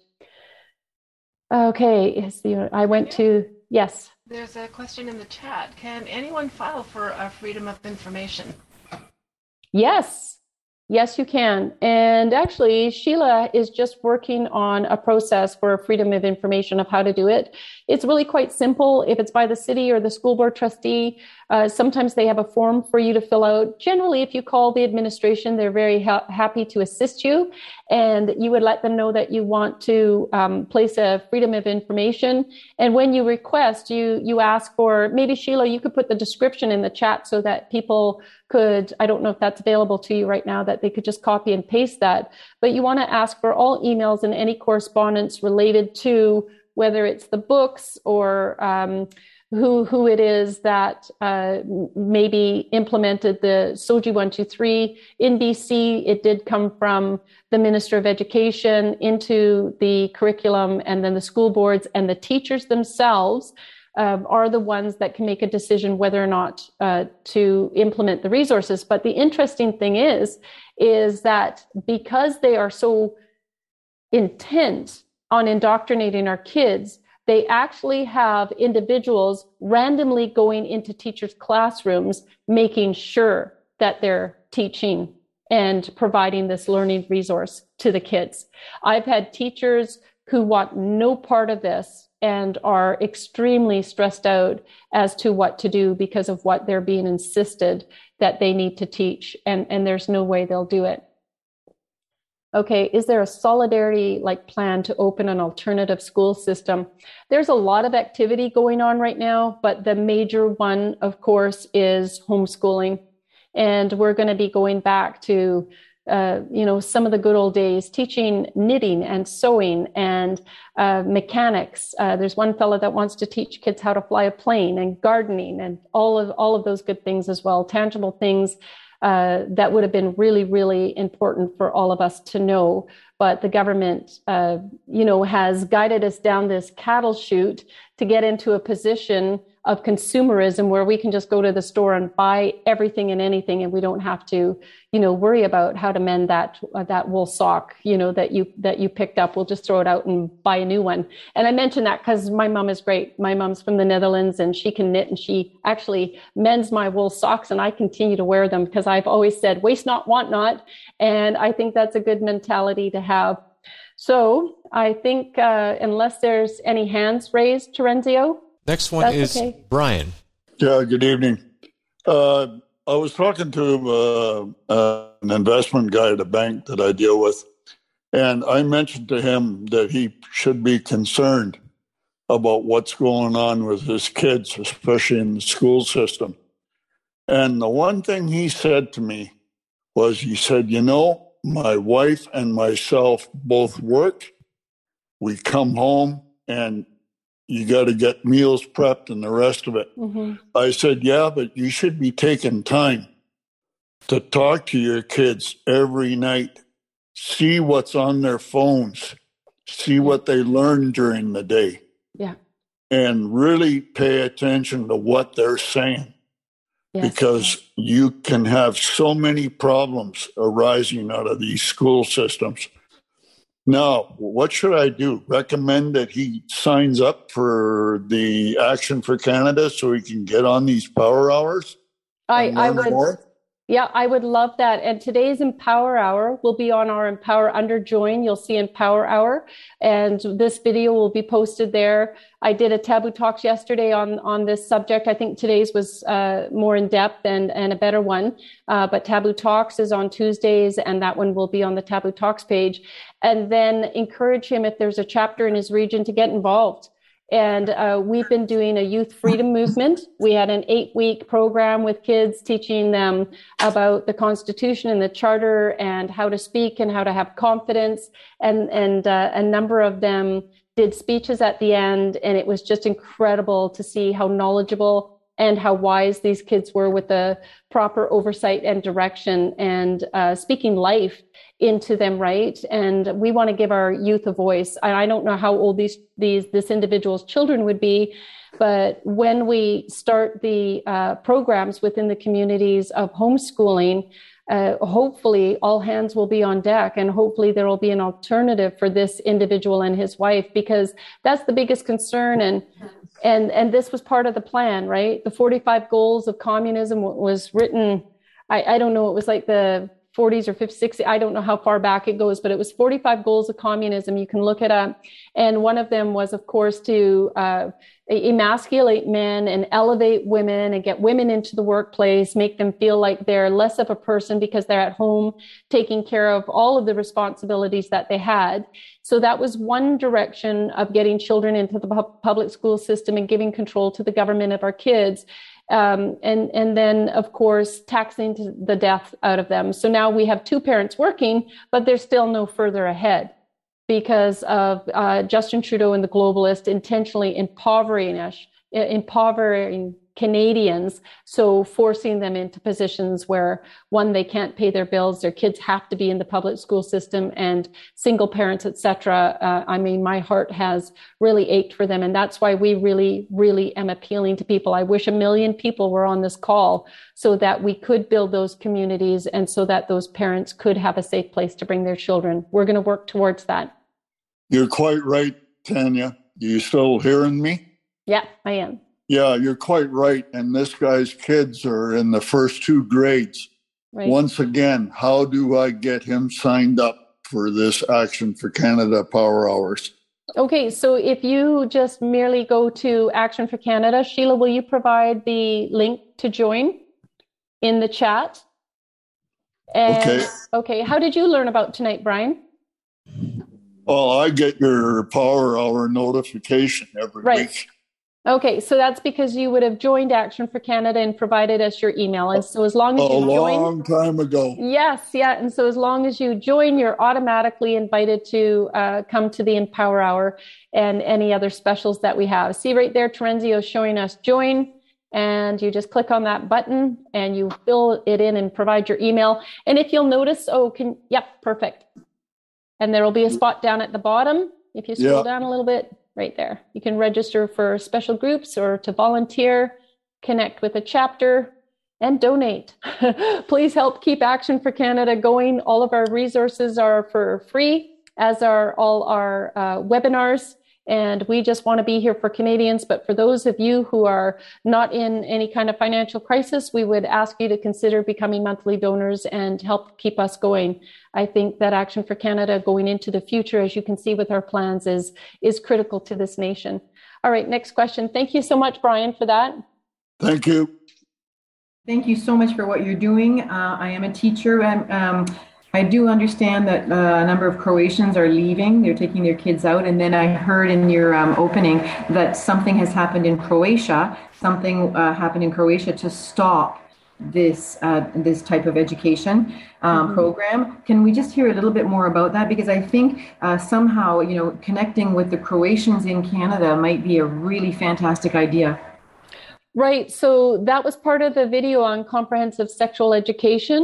Okay, I went to yes. There's a question in the chat. Can anyone file for a freedom of information? Yes, Yes, you can. And actually, Sheila is just working on a process for freedom of information of how to do it. It's really quite simple. If it's by the city or the school board trustee, uh, sometimes they have a form for you to fill out. Generally, if you call the administration, they're very ha- happy to assist you. And you would let them know that you want to um, place a freedom of information. And when you request, you, you ask for maybe Sheila, you could put the description in the chat so that people could, I don't know if that's available to you right now, that they could just copy and paste that. But you want to ask for all emails and any correspondence related to whether it's the books or um, who who it is that uh, maybe implemented the SOGI 123 in BC. It did come from the Minister of Education into the curriculum, and then the school boards and the teachers themselves. Um, are the ones that can make a decision whether or not uh, to implement the resources. But the interesting thing is, is that because they are so intent on indoctrinating our kids, they actually have individuals randomly going into teachers' classrooms, making sure that they're teaching and providing this learning resource to the kids. I've had teachers who want no part of this and are extremely stressed out as to what to do because of what they're being insisted that they need to teach and, and there's no way they'll do it. Okay is there a solidarity like plan to open an alternative school system? There's a lot of activity going on right now but the major one of course is homeschooling. And we're going to be going back to uh, you know some of the good old days teaching knitting and sewing and uh, mechanics uh, there's one fellow that wants to teach kids how to fly a plane and gardening and all of all of those good things as well tangible things uh, that would have been really, really important for all of us to know. But the government, uh, you know, has guided us down this cattle chute to get into a position of consumerism where we can just go to the store and buy everything and anything and we don't have to you know worry about how to mend that uh, that wool sock you know that you that you picked up. We'll just throw it out and buy a new one. And i mention that because my mom is great. My mom's from the netherlands and she can knit and she actually mends my wool socks and i continue to wear them because i've always said waste not want not. And i think that's a good mentality to have. So i think uh, unless there's any hands raised terenzio Next one That's is okay. Brian. Yeah, good evening. Uh, I was talking to uh, uh, an investment guy at a bank that I deal with, and I mentioned to him that he should be concerned about what's going on with his kids, especially in the school system. And the one thing he said to me was, he said, You know, my wife and myself both work. We come home and you got to get meals prepped and the rest of it. Mm-hmm. I said, Yeah, but you should be taking time to talk to your kids every night, see what's on their phones, see what they learn during the day, yeah and really pay attention to what they're saying. Yes. Because you can have so many problems arising out of these school systems. Now, what should I do? Recommend that he signs up for the Action for Canada so he can get on these power hours? I, I would more? Yeah, I would love that. And today's Empower Hour will be on our Empower Under Join. You'll see Empower Hour, and this video will be posted there. I did a Taboo Talks yesterday on on this subject. I think today's was uh, more in depth and and a better one. Uh, but Taboo Talks is on Tuesdays, and that one will be on the Taboo Talks page. And then encourage him if there's a chapter in his region to get involved. And uh, we've been doing a youth freedom movement. We had an eight week program with kids teaching them about the Constitution and the Charter and how to speak and how to have confidence. And, and uh, a number of them did speeches at the end. And it was just incredible to see how knowledgeable and how wise these kids were with the proper oversight and direction and uh, speaking life into them right? And we want to give our youth a voice. And i don't know how old these these this individual's children would be but when we start the uh, programs within the communities of homeschooling uh, hopefully all hands will be on deck and hopefully there will be an alternative for this individual and his wife because that's the biggest concern and and and this was part of the plan right? The 45 goals of communism was written i, I don't know it was like the 40s or 50s 60 i don't know how far back it goes but it was 45 goals of communism you can look it up. And one of them was of course to uh, emasculate men and elevate women and get women into the workplace make them feel like they're less of a person because they're at home taking care of all of the responsibilities that they had. So that was one direction of getting children into the pu- public school system and giving control to the government of our kids um, and and then of course taxing the death out of them. So now we have two parents working, but they're still no further ahead because of uh, Justin Trudeau and the globalist intentionally impovering us, impovering Canadians, so forcing them into positions where one they can't pay their bills, their kids have to be in the public school system, and single parents, etc. Uh, I mean, my heart has really ached for them, and that's why we really, really am appealing to people. I wish a million people were on this call so that we could build those communities and so that those parents could have a safe place to bring their children. We're going to work towards that. You're quite right, Tanya. you still hearing me? Yeah, I am. Yeah, you're quite right. And this guy's kids are in the first two grades. Right. Once again, how do I get him signed up for this Action for Canada Power Hours? Okay, so if you just merely go to Action for Canada, Sheila, will you provide the link to join in the chat? And, Okay. Okay, how did you learn about tonight, Brian? Well, I get your Power Hour notification every Right. week. Okay, so that's because you would have joined Action for Canada and provided us your email. And so as long A as you join, long time ago. Yes, yeah. And so as long as you join, you're automatically invited to uh, come to the Empower Hour and any other specials that we have. See right there, Terenzio is showing us join. And you just click on that button and you fill it in and provide your email. And if you'll notice, oh, can, yep, perfect. And there will be a spot down at the bottom. If you scroll Yeah. down a little bit, right there, you can register for special groups or to volunteer, connect with a chapter, and donate. [laughs] Please help keep Action for Canada going. All of our resources are for free, as are all our uh, webinars. And we just want to be here for Canadians. But for those of you who are not in any kind of financial crisis, we would ask you to consider becoming monthly donors and help keep us going. I think that Action for Canada going into the future, as you can see with our plans, is, is critical to this nation. All right, next question. Thank you so much, Brian, for that. Thank you. Thank you so much for what you're doing. Uh, I am a teacher, and um, I do understand that uh, a number of Croatians are leaving. They're taking their kids out. And then I heard in your um, opening that something has happened in Croatia. Something uh, happened in Croatia to stop this uh, this type of education um, Mhm. program. Can we just hear a little bit more about that? Because I think uh, somehow, you know, connecting with the Croatians in Canada might be a really fantastic idea. Right. So that was part of the video on comprehensive sexual education.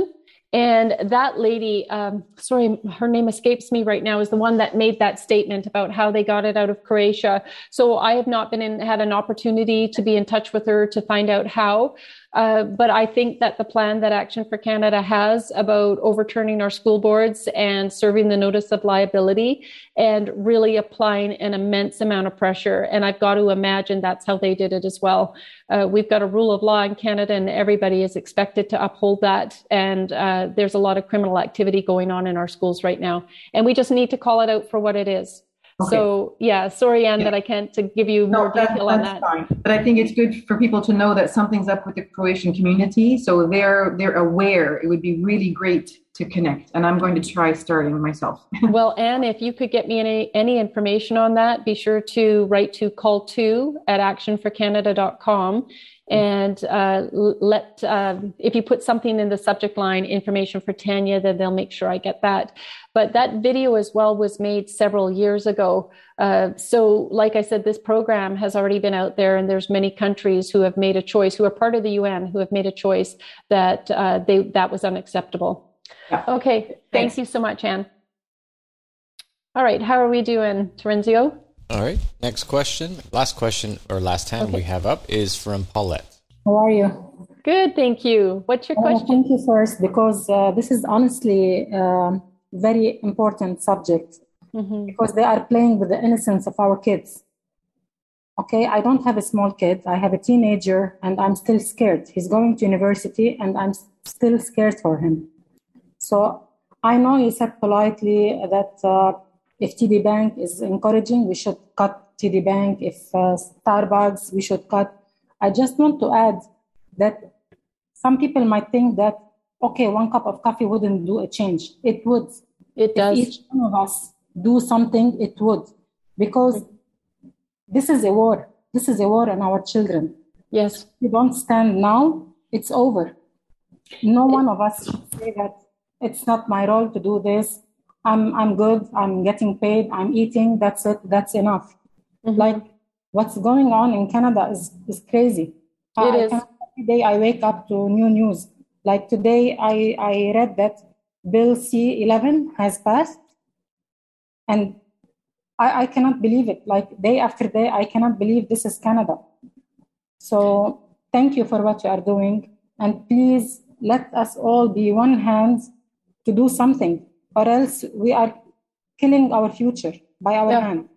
And that lady, um, sorry, her name escapes me right now, is the one that made that statement about how they got it out of Croatia. So I have not been in, had an opportunity to be in touch with her to find out how. Uh, but I think that the plan that Action for Canada has about overturning our school boards and serving the notice of liability and really applying an immense amount of pressure. And I've got to imagine that's how they did it as well. Uh, we've got a rule of law in Canada, and everybody is expected to uphold that. And uh, there's a lot of criminal activity going on in our schools right now. And we just need to call it out for what it is. So, yeah, sorry, Anne, that I can't to give you more that- detail on that. fine. But I think it's good for people to know that something's up with the Croatian community, so they're they're aware. It would be really great to connect, and I'm going to try starting myself. [laughs] well, Anne, if you could get me any, any information on that, be sure to write to call two at actionforcanada.com and uh, let, um, if you put something in the subject line, information for Tanya, then they'll make sure I get that. But that video as well was made several years ago. Uh, so, like I said, this program has already been out there, and there's many countries who have made a choice, who are part of the UN, who have made a choice that uh, they that was unacceptable. Okay, thank you so much, Anne. All right, how are we doing, Terenzio? All right. Next question. Last question or last hand we have up is from Paulette. How are you? Good, thank you. What's your Uh, question? thank you first, because uh, this is honestly um very important subject Mm-hmm. because they are playing with the innocence of our kids. Okay, I don't have a small kid. I have a teenager, and I'm still scared. He's going to university, and I'm still scared for him. So I know you said politely that uh, if TD Bank is encouraging, we should cut TD Bank. If uh, Starbucks, we should cut. I just want to add that some people might think that okay, one cup of coffee wouldn't do a change. It would. It does. If each one of us do something, it would, because this is a war. This is a war on our children. Yes. If we don't stand now, it's over. No one of us should say that it's not my role to do this. I'm I'm good. I'm getting paid. I'm eating. That's it. That's enough. Mm-hmm. Like what's going on in Canada is is crazy. It I- is. Every day I wake up to new news. Like today, I I read that Bill C11 has passed, and I, I cannot believe it. Like day after day, I cannot believe this is Canada. So thank you for what you are doing. And please let us all be one hand to do something, or else we are killing our future by our Yeah. hand.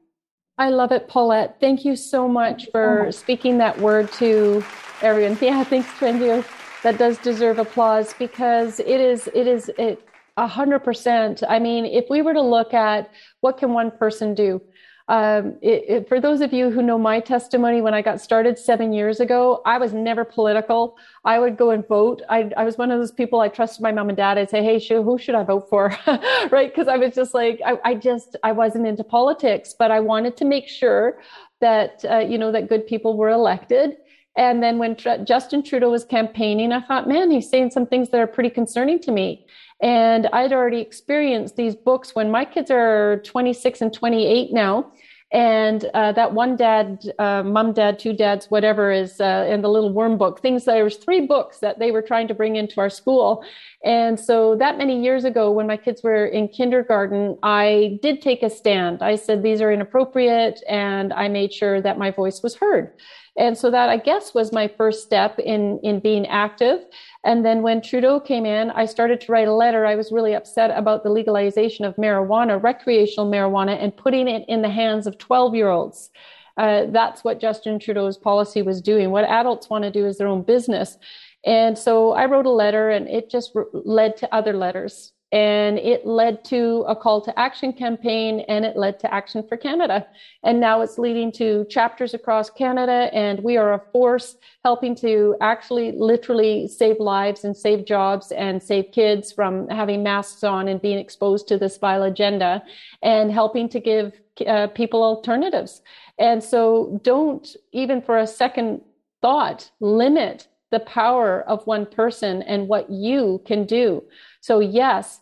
I love it, Paulette. Thank you so much for speaking that word to everyone. [laughs] Yeah, thanks, Terenzio. That does deserve applause because it is it is it a hundred percent. I mean, if we were to look at what can one person do, um, it, it, for those of you who know my testimony, when I got started seven years ago, I was never political. I would go and vote. I, I was one of those people. I trusted my mom and dad. I'd say, "Hey, who should I vote for?" [laughs] right? Because I was just like, I, I, just I wasn't into politics, but I wanted to make sure that uh, you know that good people were elected. And then when Tr- Justin Trudeau was campaigning, I thought, man, he's saying some things that are pretty concerning to me. And I'd already experienced these books when my kids are 26 and 28 now. And uh, that one dad, uh, mom, dad, two dads, whatever is uh, in the little worm book, things, there was three books that they were trying to bring into our school. And so that many years ago, when my kids were in kindergarten, I did take a stand. I said, these are inappropriate. And I made sure that my voice was heard. And so that I guess was my first step in, in being active. And then when Trudeau came in, I started to write a letter. I was really upset about the legalization of marijuana, recreational marijuana, and putting it in the hands of 12 year olds. Uh, that's what Justin Trudeau's policy was doing. What adults want to do is their own business. And so I wrote a letter and it just re- led to other letters and it led to a call to action campaign and it led to action for canada and now it's leading to chapters across canada and we are a force helping to actually literally save lives and save jobs and save kids from having masks on and being exposed to this vile agenda and helping to give uh, people alternatives and so don't even for a second thought limit the power of one person and what you can do. So, yes,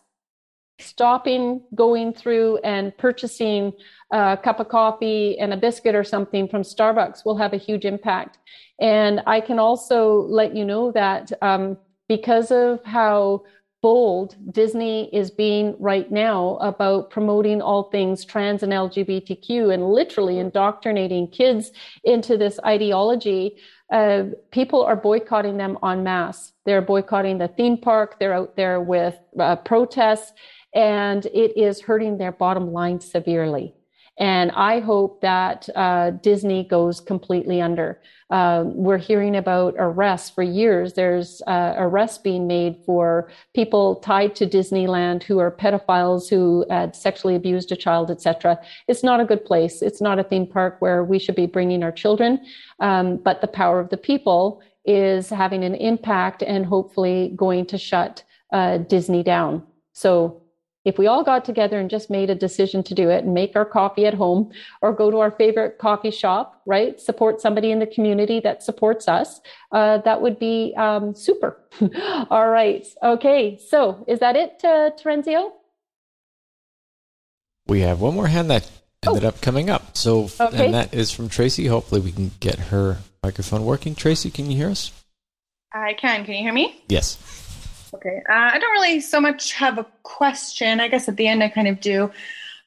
stopping going through and purchasing a cup of coffee and a biscuit or something from Starbucks will have a huge impact. And I can also let you know that um, because of how bold Disney is being right now about promoting all things trans and LGBTQ and literally indoctrinating kids into this ideology, uh, people are boycotting them en masse. They're boycotting the theme park. They're out there with uh, protests, and it is hurting their bottom line severely. And I hope that uh, Disney goes completely under. Uh, we're hearing about arrests for years. There's uh, arrests being made for people tied to Disneyland who are pedophiles who had sexually abused a child, etc. It's not a good place. It's not a theme park where we should be bringing our children. Um, but the power of the people is having an impact and hopefully going to shut uh, Disney down. So if we all got together and just made a decision to do it and make our coffee at home or go to our favorite coffee shop, right? Support somebody in the community that supports us, uh, that would be um, super. [laughs] all right. Okay. So is that it, uh, Terenzio? We have one more hand that ended Oh. up coming up. So, Okay. and that is from Tracy. Hopefully, we can get her microphone working. Tracy, can you hear us? I can. Can you hear me? Yes. Okay. Uh, I don't really so much have a question. I guess at the end I kind of do.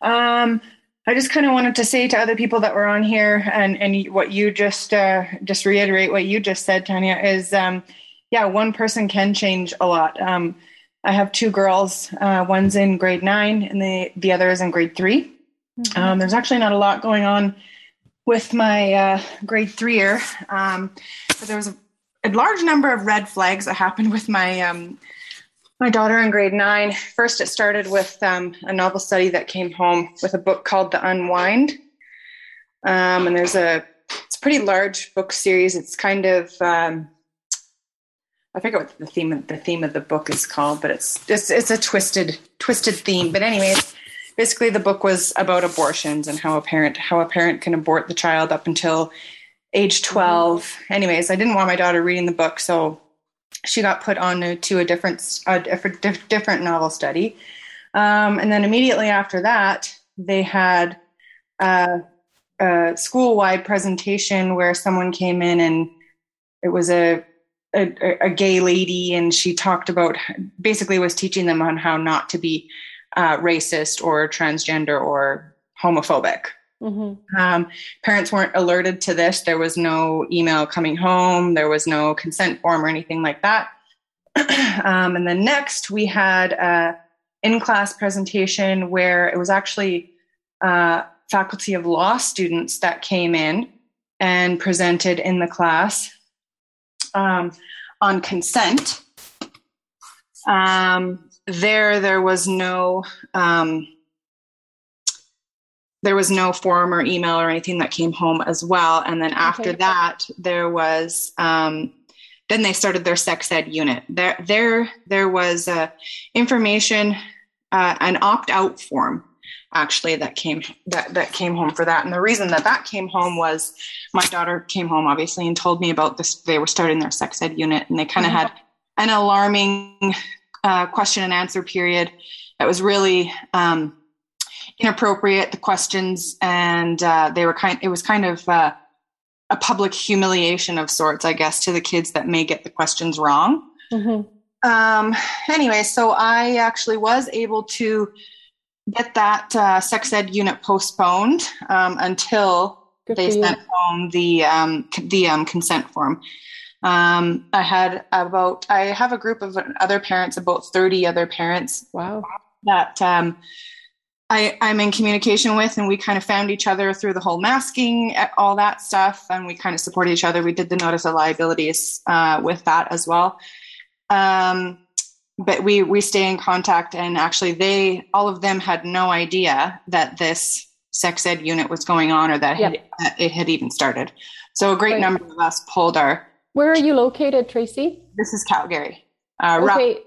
Um, I just kind of wanted to say to other people that were on here, and and what you just uh, just reiterate what you just said, Tanya, is um, yeah, one person can change a lot. Um, I have two girls. Uh, one's in grade nine, and the the other is in grade 3 Um, there's actually not a lot going on with my uh, grade three-er, um, but there was a, a large number of red flags that happened with my um, my daughter in grade nine. First, it started with um, a novel study that came home with a book called The Unwind, um, and there's a it's a pretty large book series. It's kind of um, I forget what the theme of the theme of the book is called, but it's it's it's a twisted twisted theme. But anyways, basically the book was about abortions and how a parent how a parent can abort the child up until age 12 anyways i didn't want my daughter reading the book so she got put on to a different a different, different novel study. Um, and then immediately after that they had a, a school-wide presentation where someone came in and it was a a, a gay lady and she talked about basically was teaching them on how not to be uh, racist or transgender or homophobic Mm-hmm. um, parents weren't alerted to this. There was no email coming home. There was no consent form or anything like that. [clears throat] um, and then next, we had a in-class presentation where it was actually uh, faculty of law students that came in and presented in the class um, on consent. Um, there, there was no um, there was no form or email or anything that came home as well. And then after Okay. that, there was um, then they started their sex ed unit. There, there, there was uh, information, uh, an opt out form actually that came that that came home for that. And the reason that that came home was my daughter came home obviously and told me about this. They were starting their sex ed unit, and they kind of Mhm. had an alarming uh, question and answer period that was really um, inappropriate. The questions and uh, they were kind. It was kind of uh, a public humiliation of sorts, I guess, to the kids that may get the questions wrong. Mhm. Um, anyway, so I actually was able to get that uh, sex ed unit postponed um, until Good they sent home the um, the um, consent form. Um, I had about I have a group of other parents, about thirty other parents. Wow. That um, I, I'm in communication with, and we kind of found each other through the whole masking, eh, all that stuff, and we kind of supported each other. We did the notice of liabilities uh, with that as well. Um, but we we stay in contact, and actually, they all of them had no idea that this sex ed unit was going on, or that had, that it had even started. So a great Right. number of us pulled our. Where are you located, Tracy? This is Calgary. Uh, Okay.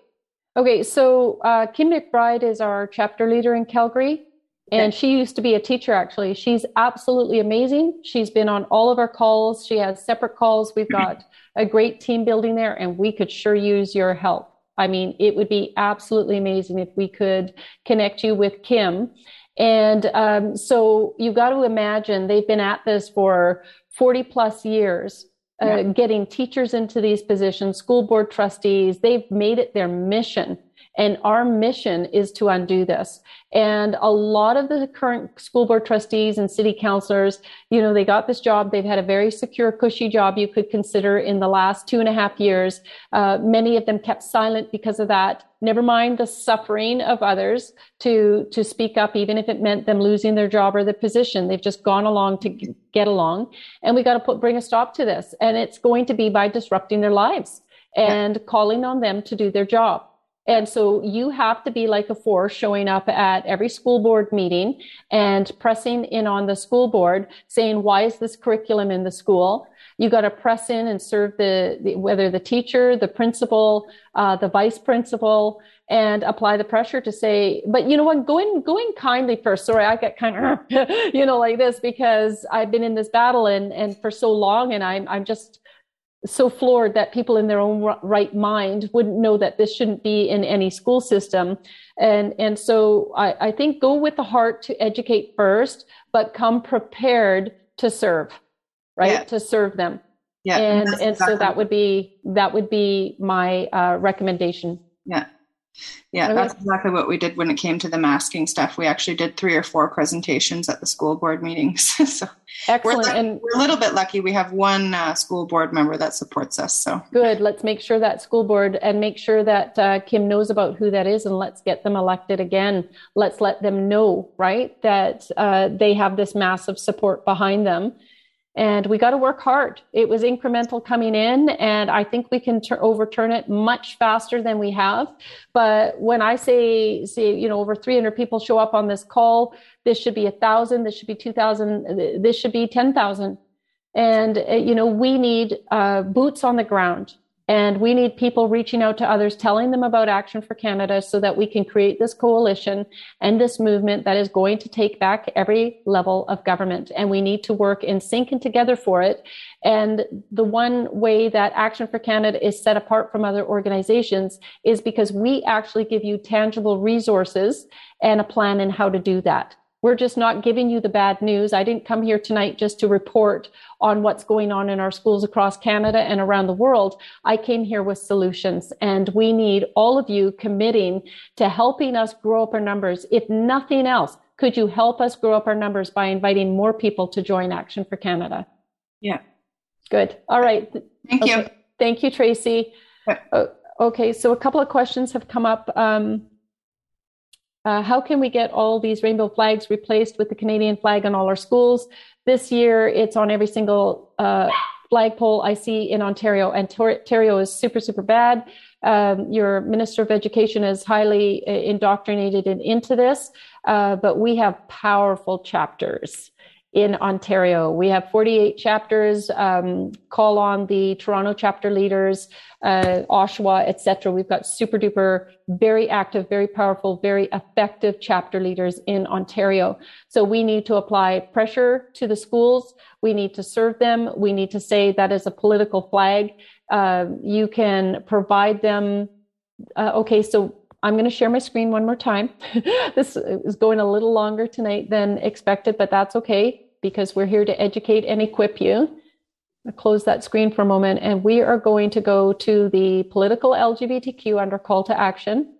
Okay, so uh, Kim McBride is our chapter leader in Calgary, and she used to be a teacher actually. She's absolutely amazing. She's been on all of our calls. She has separate calls. We've [clears throat] got a great team building there, and we could sure use your help. I mean, it would be absolutely amazing if we could connect you with Kim. And um, so you've got to imagine they've been at this for 40 plus years uh, Yeah. getting teachers into these positions, school board trustees. They've made it their mission. And our mission is to undo this. And a lot of the current school board trustees and city councilors, you know, they got this job. They've had a very secure, cushy job you could consider in the last two and a half years. Uh, many of them kept silent because of that. Never mind the suffering of others to, to speak up, even if it meant them losing their job or their position. They've just gone along to get along. And we got to put, bring a stop to this. And it's going to be by disrupting their lives and calling on them to do their job. And so you have to be like a force showing up at every school board meeting and pressing in on the school board saying, why is this curriculum in the school? You got to press in and serve the, the whether the teacher, the principal, uh, the vice principal, and apply the pressure to say, but you know what, going going kindly first. Sorry, I get kind of [laughs] you know like this because I've been in this battle and and for so long, and I'm I'm just so floored that people in their own right mind wouldn't know that this shouldn't be in any school system and and so I, I think go with the heart to educate first but come prepared to serve right Yeah. to serve them Yeah, and that's and so that would be that would be my uh, recommendation Yeah. Yeah, that's exactly what we did when it came to the masking stuff. We actually did three or four presentations at the school board meetings. [laughs] so we're, excellent and we're a little bit lucky. We have one uh, school board member that supports us. So Good. Let's make sure that school board and make sure that uh, Kim knows about who that is and let's get them elected again. Let's let them know, right, that uh, they have this massive support behind them. And we got to work hard. It was incremental coming in, and I think we can tur- overturn it much faster than we have. But when I say, say, you know, over 300 people show up on this call, this should be a thousand, this should be 2,000, this should be 10,000. And, uh, you know, we need uh, boots on the ground and we need people reaching out to others, telling them about Action for Canada so that we can create this coalition and this movement that is going to take back every level of government. And we need to work in sync and together for it. And the one way that Action for Canada is set apart from other organizations is because we actually give you tangible resources and a plan in how to do that. We're just not giving you the bad news. I didn't come here tonight just to report on what's going on in our schools across Canada and around the world. I came here with solutions and we need all of you committing to helping us grow up our numbers. If nothing else, could you help us grow up our numbers by inviting more people to join Action for Canada? Yeah. Good. All right. Thank you. Thank you, Tracy. Uh, okay, so a couple of questions have come up. Um, uh, how can we get all these rainbow flags replaced with the Canadian flag in all our schools? This year, it's on every single uh, flagpole I see in Ontario, and Ontario is super, super bad. Um, your Minister of Education is highly uh, indoctrinated in, into this, uh, but we have powerful chapters in Ontario. We have 48 chapters. Um, call on the Toronto chapter leaders, uh, Oshawa, etc. We've got super duper, very active, very powerful, very effective chapter leaders in Ontario. So we need to apply pressure to the schools. We need to serve them. We need to say that is a political flag. Uh, you can provide them. Uh, okay, so I'm going to share my screen one more time. [laughs] this is going a little longer tonight than expected, but that's okay because we're here to educate and equip you. I'll close that screen for a moment and we are going to go to the political LGBTQ under call to action.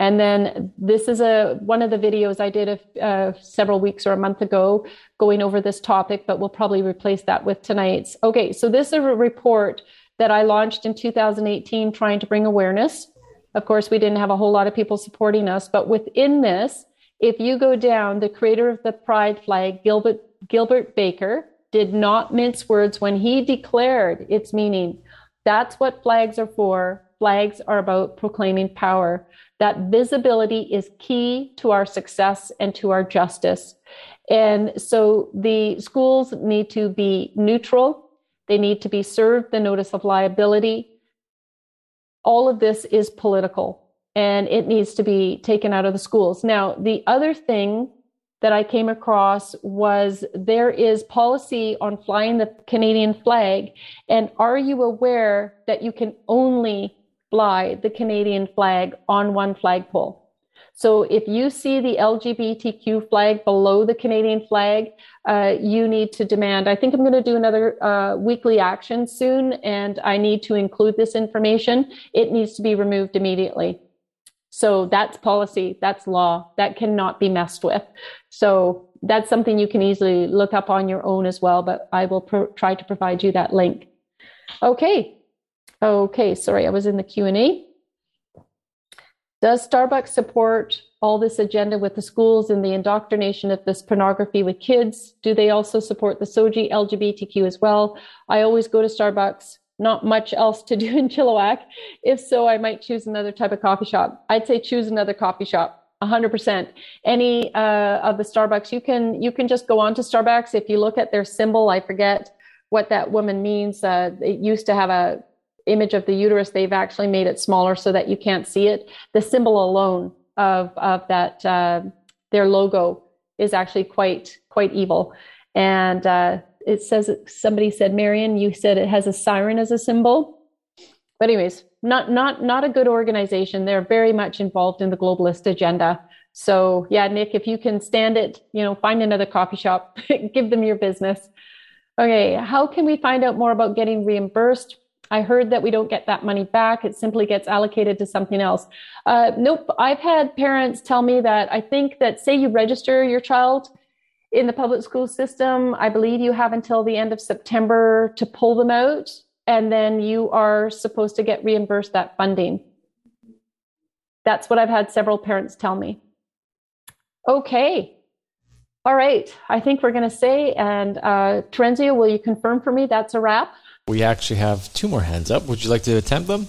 And then this is a one of the videos I did a, uh, several weeks or a month ago going over this topic, but we'll probably replace that with tonight's. Okay, so this is a report that I launched in 2018 trying to bring awareness. Of course, we didn't have a whole lot of people supporting us, but within this, if you go down, the creator of the pride flag, Gilbert, Gilbert Baker, did not mince words when he declared its meaning. That's what flags are for. Flags are about proclaiming power. That visibility is key to our success and to our justice. And so the schools need to be neutral they need to be served the notice of liability. All of this is political and it needs to be taken out of the schools. Now, the other thing that I came across was there is policy on flying the Canadian flag. And are you aware that you can only fly the Canadian flag on one flagpole? So if you see the LGBTQ flag below the Canadian flag, uh, you need to demand. I think I'm going to do another uh, weekly action soon, and I need to include this information. It needs to be removed immediately. So that's policy, that's law, that cannot be messed with. So that's something you can easily look up on your own as well, but I will pro- try to provide you that link. Okay. Okay, sorry, I was in the Q&A. Does Starbucks support all this agenda with the schools and the indoctrination of this pornography with kids? Do they also support the SOGI LGBTQ as well? I always go to Starbucks, not much else to [laughs] do in Chilliwack. If so, I might choose another type of coffee shop. I'd say choose another coffee shop. 100% any uh, of the starbucks you can you can just go on to starbucks if you look at their symbol i forget what that woman means uh, it used to have a image of the uterus, they've actually made it smaller so that you can't see it. The symbol alone of of that uh, their logo is actually quite quite evil. And uh, it says somebody said, Marion, you said it has a siren as a symbol. But anyways, not not not a good organization. They're very much involved in the globalist agenda. So yeah, Nick, if you can stand it, you know, find another coffee shop, [laughs] give them your business. Okay, how can we find out more about getting reimbursed? I heard that we don't get that money back. It simply gets allocated to something else. Uh, nope. I've had parents tell me that I think that, say, you register your child in the public school system, I believe you have until the end of September to pull them out, and then you are supposed to get reimbursed that funding. That's what I've had several parents tell me. Okay. All right. I think we're going to say, and uh, Terenzio, will you confirm for me that's a wrap? We actually have two more hands up. Would you like to attempt them?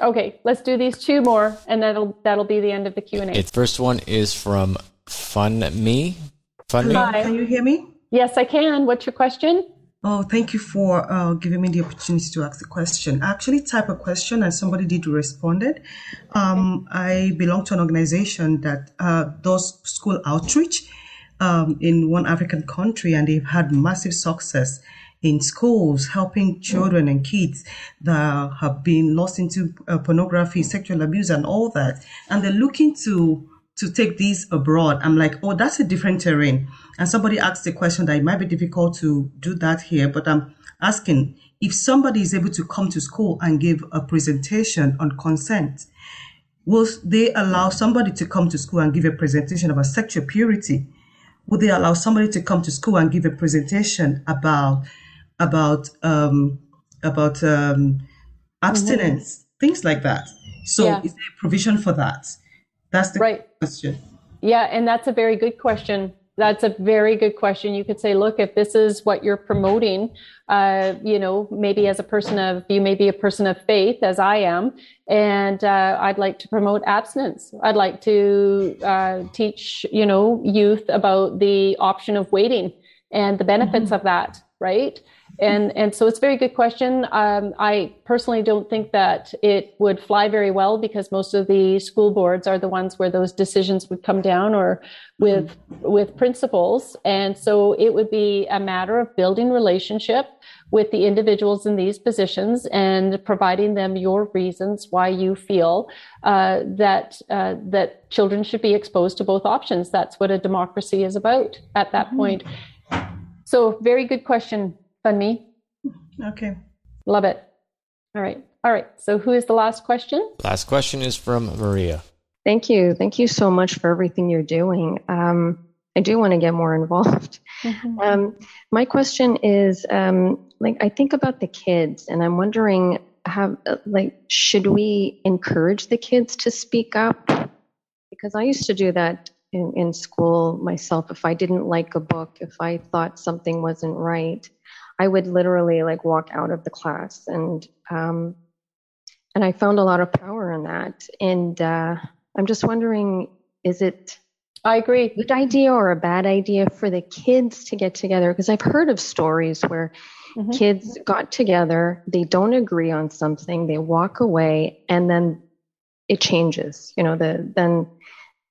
Okay, let's do these two more, and that'll that'll be the end of the Q and A. The first one is from Fun Me. Funmi. Hi. Can you hear me? Yes, I can. What's your question? Oh, thank you for uh, giving me the opportunity to ask the question. I actually type a question and somebody did respond it. Um, I belong to an organization that uh, does school outreach um, in one African country, and they've had massive success in schools, helping children and kids that have been lost into uh, pornography, sexual abuse, and all that. And they're looking to to take these abroad. I'm like, oh, that's a different terrain. And somebody asked the question that it might be difficult to do that here, but I'm asking if somebody is able to come to school and give a presentation on consent, will they allow somebody to come to school and give a presentation about sexual purity? Would they allow somebody to come to school and give a presentation about about um, about um, abstinence, mm-hmm. things like that. So Yeah. is there a provision for that? That's the Right. question. Yeah, and that's a very good question. That's a very good question. You could say, look, if this is what you're promoting, uh, you know, maybe as a person of, you may be a person of faith, as I am, and uh, I'd like to promote abstinence. I'd like to uh, teach, you know, youth about the option of waiting and the benefits of that, right? And and so it's a very good question. Um, I personally don't think that it would fly very well because most of the school boards are the ones where those decisions would come down or with with principals, and so it would be a matter of building relationship with the individuals in these positions and providing them your reasons why you feel uh, that uh, that children should be exposed to both options. That's what a democracy is about at that point. So, very good question, Funmi. Okay. Love it. All right. All right. So, who is the last question? Last question is from Maria. Thank you. Thank you so much for everything you're doing. Um, I do want to get more [laughs] involved. Um, my question is um, like, I think about the kids and I'm wondering, how, uh, like, should we encourage the kids to speak up? Because I used to do that in, in school myself. If I didn't like a book, if I thought something wasn't right, I would literally like walk out of the class and, um, and I found a lot of power in that. And uh, I'm just wondering, is it I agree. a good idea or a bad idea for the kids to get together? Because I've heard of stories where kids got together, they don't agree on something, they walk away, and then it changes. You know, the then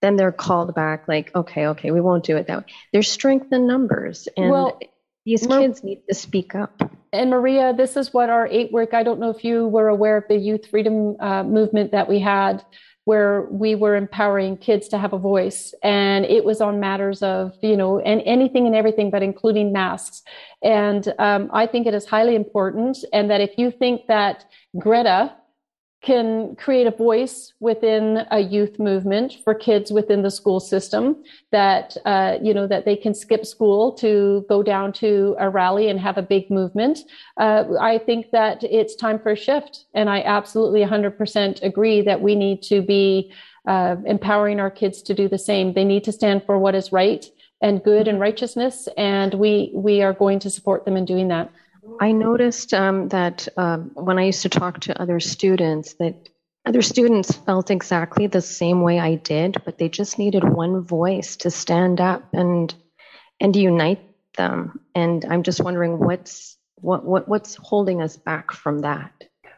then they're called back like, okay, okay, we won't do it that way. There's strength in numbers, and Well, these Mar- kids need to speak up. And Maria, this is what our eight work. I don't know if you were aware of the youth freedom uh, movement that we had, where we were empowering kids to have a voice, and it was on matters of you know and anything and everything, but including masks. And um, I think it is highly important, and that if you think that Greta can create a voice within a youth movement for kids within the school system that uh, you know that they can skip school to go down to a rally and have a big movement. Uh, i think that it's time for a shift and i absolutely 100% agree that we need to be uh, empowering our kids to do the same. They need to stand for what is right and good and righteousness and we we are going to support them in doing that I noticed um, that um, when I used to talk to other students, that other students felt exactly the same way I did, but they just needed one voice to stand up and and unite them. And I'm just wondering what's what, what what's holding us back from that.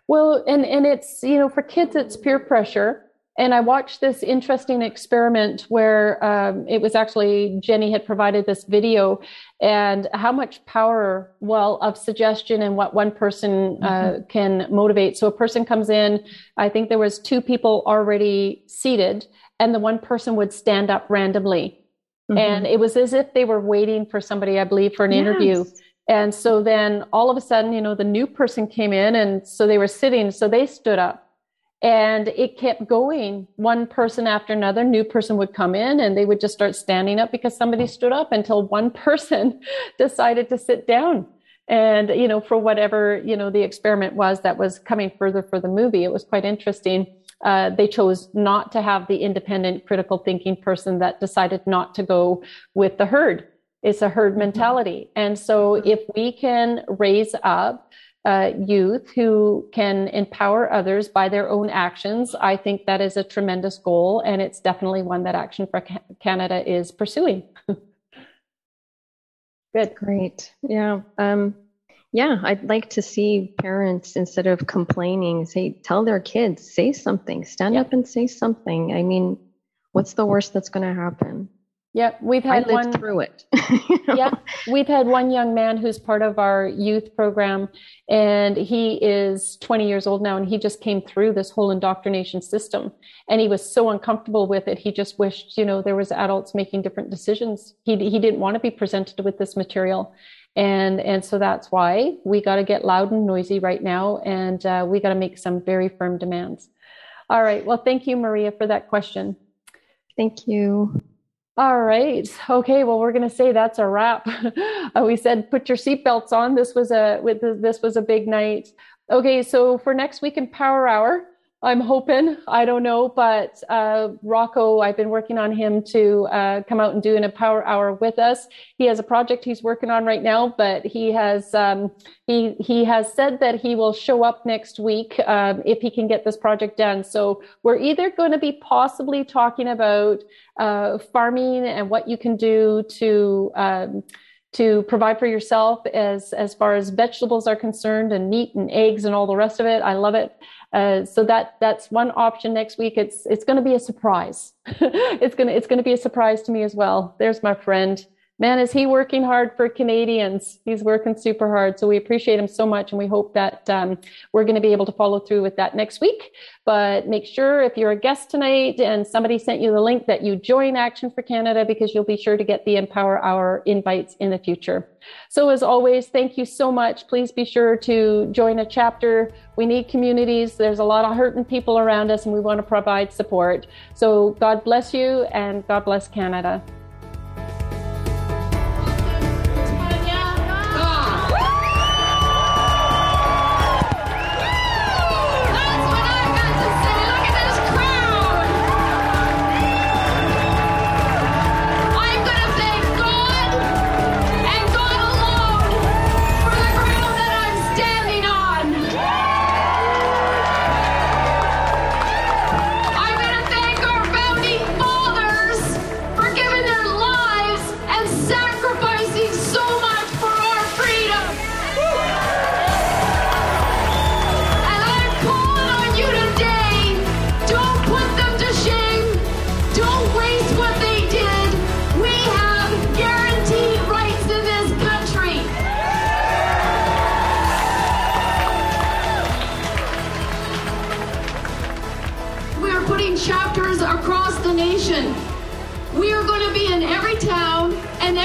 Well, and and it's you know for kids it's peer pressure. And I watched this interesting experiment where um, it was actually Jenny had provided this video, and how much power, well, of suggestion and what one person uh, can motivate. So a person comes in. I think there was two people already seated, and the one person would stand up randomly, and it was as if they were waiting for somebody, I believe, for an interview. And so then all of a sudden, you know, the new person came in and so they were sitting, so they stood up. And it kept going. One person after another, new person would come in and they would just start standing up because somebody hmm. stood up until one [laughs] person decided to sit down. And, you know, for whatever, you know, the experiment was that was coming further for the movie, it was quite interesting. Uh, they chose not to have the independent critical thinking person that decided not to go with the herd. It's a herd hmm. mentality. And so hmm. if we can raise up uh, youth who can empower others by their own actions, I think that is a tremendous goal. And it's definitely one that Action for Canada is pursuing. [laughs] Good. Great. Yeah. Um, yeah, I'd like to see parents instead of complaining, say tell their kids, say something, stand up and say something. I mean, what's the worst that's going to happen? Yeah, we've I had lived one through it. [laughs] yeah, we've had one young man who's part of our youth program, and he is 20 years old now, and he just came through this whole indoctrination system, and he was so uncomfortable with it. He just wished, you know, there was adults making different decisions. He he didn't want to be presented with this material, and and so that's why we got to get loud and noisy right now, and uh, we got to make some very firm demands. All right. Well, thank you, Maria, for that question. Thank you. All right. Okay. Well, we're going to say that's a wrap. [laughs] Uh, we said put your seatbelts on. This was a with this was a big night. Okay. So for next week Empower Hour, I'm hoping. I don't know, but uh, Rocco, I've been working on him to uh, come out and do an Empower Hour with us. He has a project he's working on right now, but he has um, he he has said that he will show up next week um, if he can get this project done. So we're either going to be possibly talking about uh, farming and what you can do to. Um, to provide for yourself as as far as vegetables are concerned and meat and eggs and all the rest of it i love it uh, so that that's one option next week. It's it's going to be a surprise. [laughs] it's gonna it's going to be a surprise to me as well. There's my friend man, is he working hard for Canadians? He's working super hard. So we appreciate him so much. And we hope that um, we're going to be able to follow through with that next week. But make sure if you're a guest tonight and somebody sent you the link that you join Action for Canada because you'll be sure to get the Empower Hour invites in the future. So as always, thank you so much. Please be sure to join a chapter. We need communities. There's a lot of hurting people around us and we want to provide support. So God bless you and God bless Canada.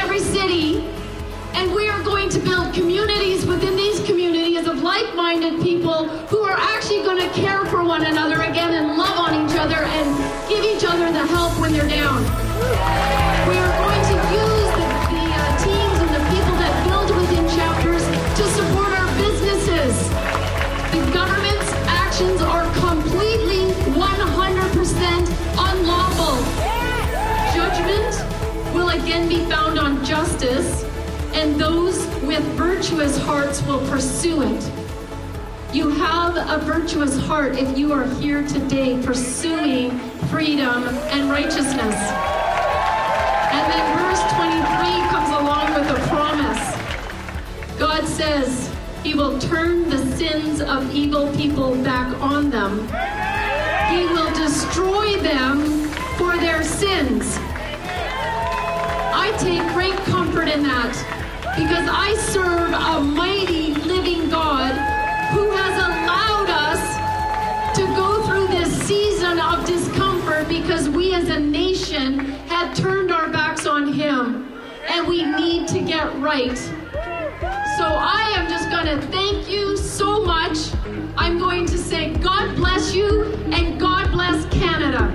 Every city, and we are going to build communities within these communities of like minded people who are actually going to care for one another again and love on each other and give each other the help when they're down. We are going with virtuous hearts will pursue it. You have a virtuous heart if you are here today pursuing freedom and righteousness. And then verse 23 comes along with a promise. God says he will turn the sins of evil people back on them. He will destroy them for their sins. I take great comfort in that because I serve a mighty living God who has allowed us to go through this season of discomfort because we as a nation had turned our backs on Him and we need to get right. So I am just going to thank you so much. I'm going to say God bless you and God bless Canada.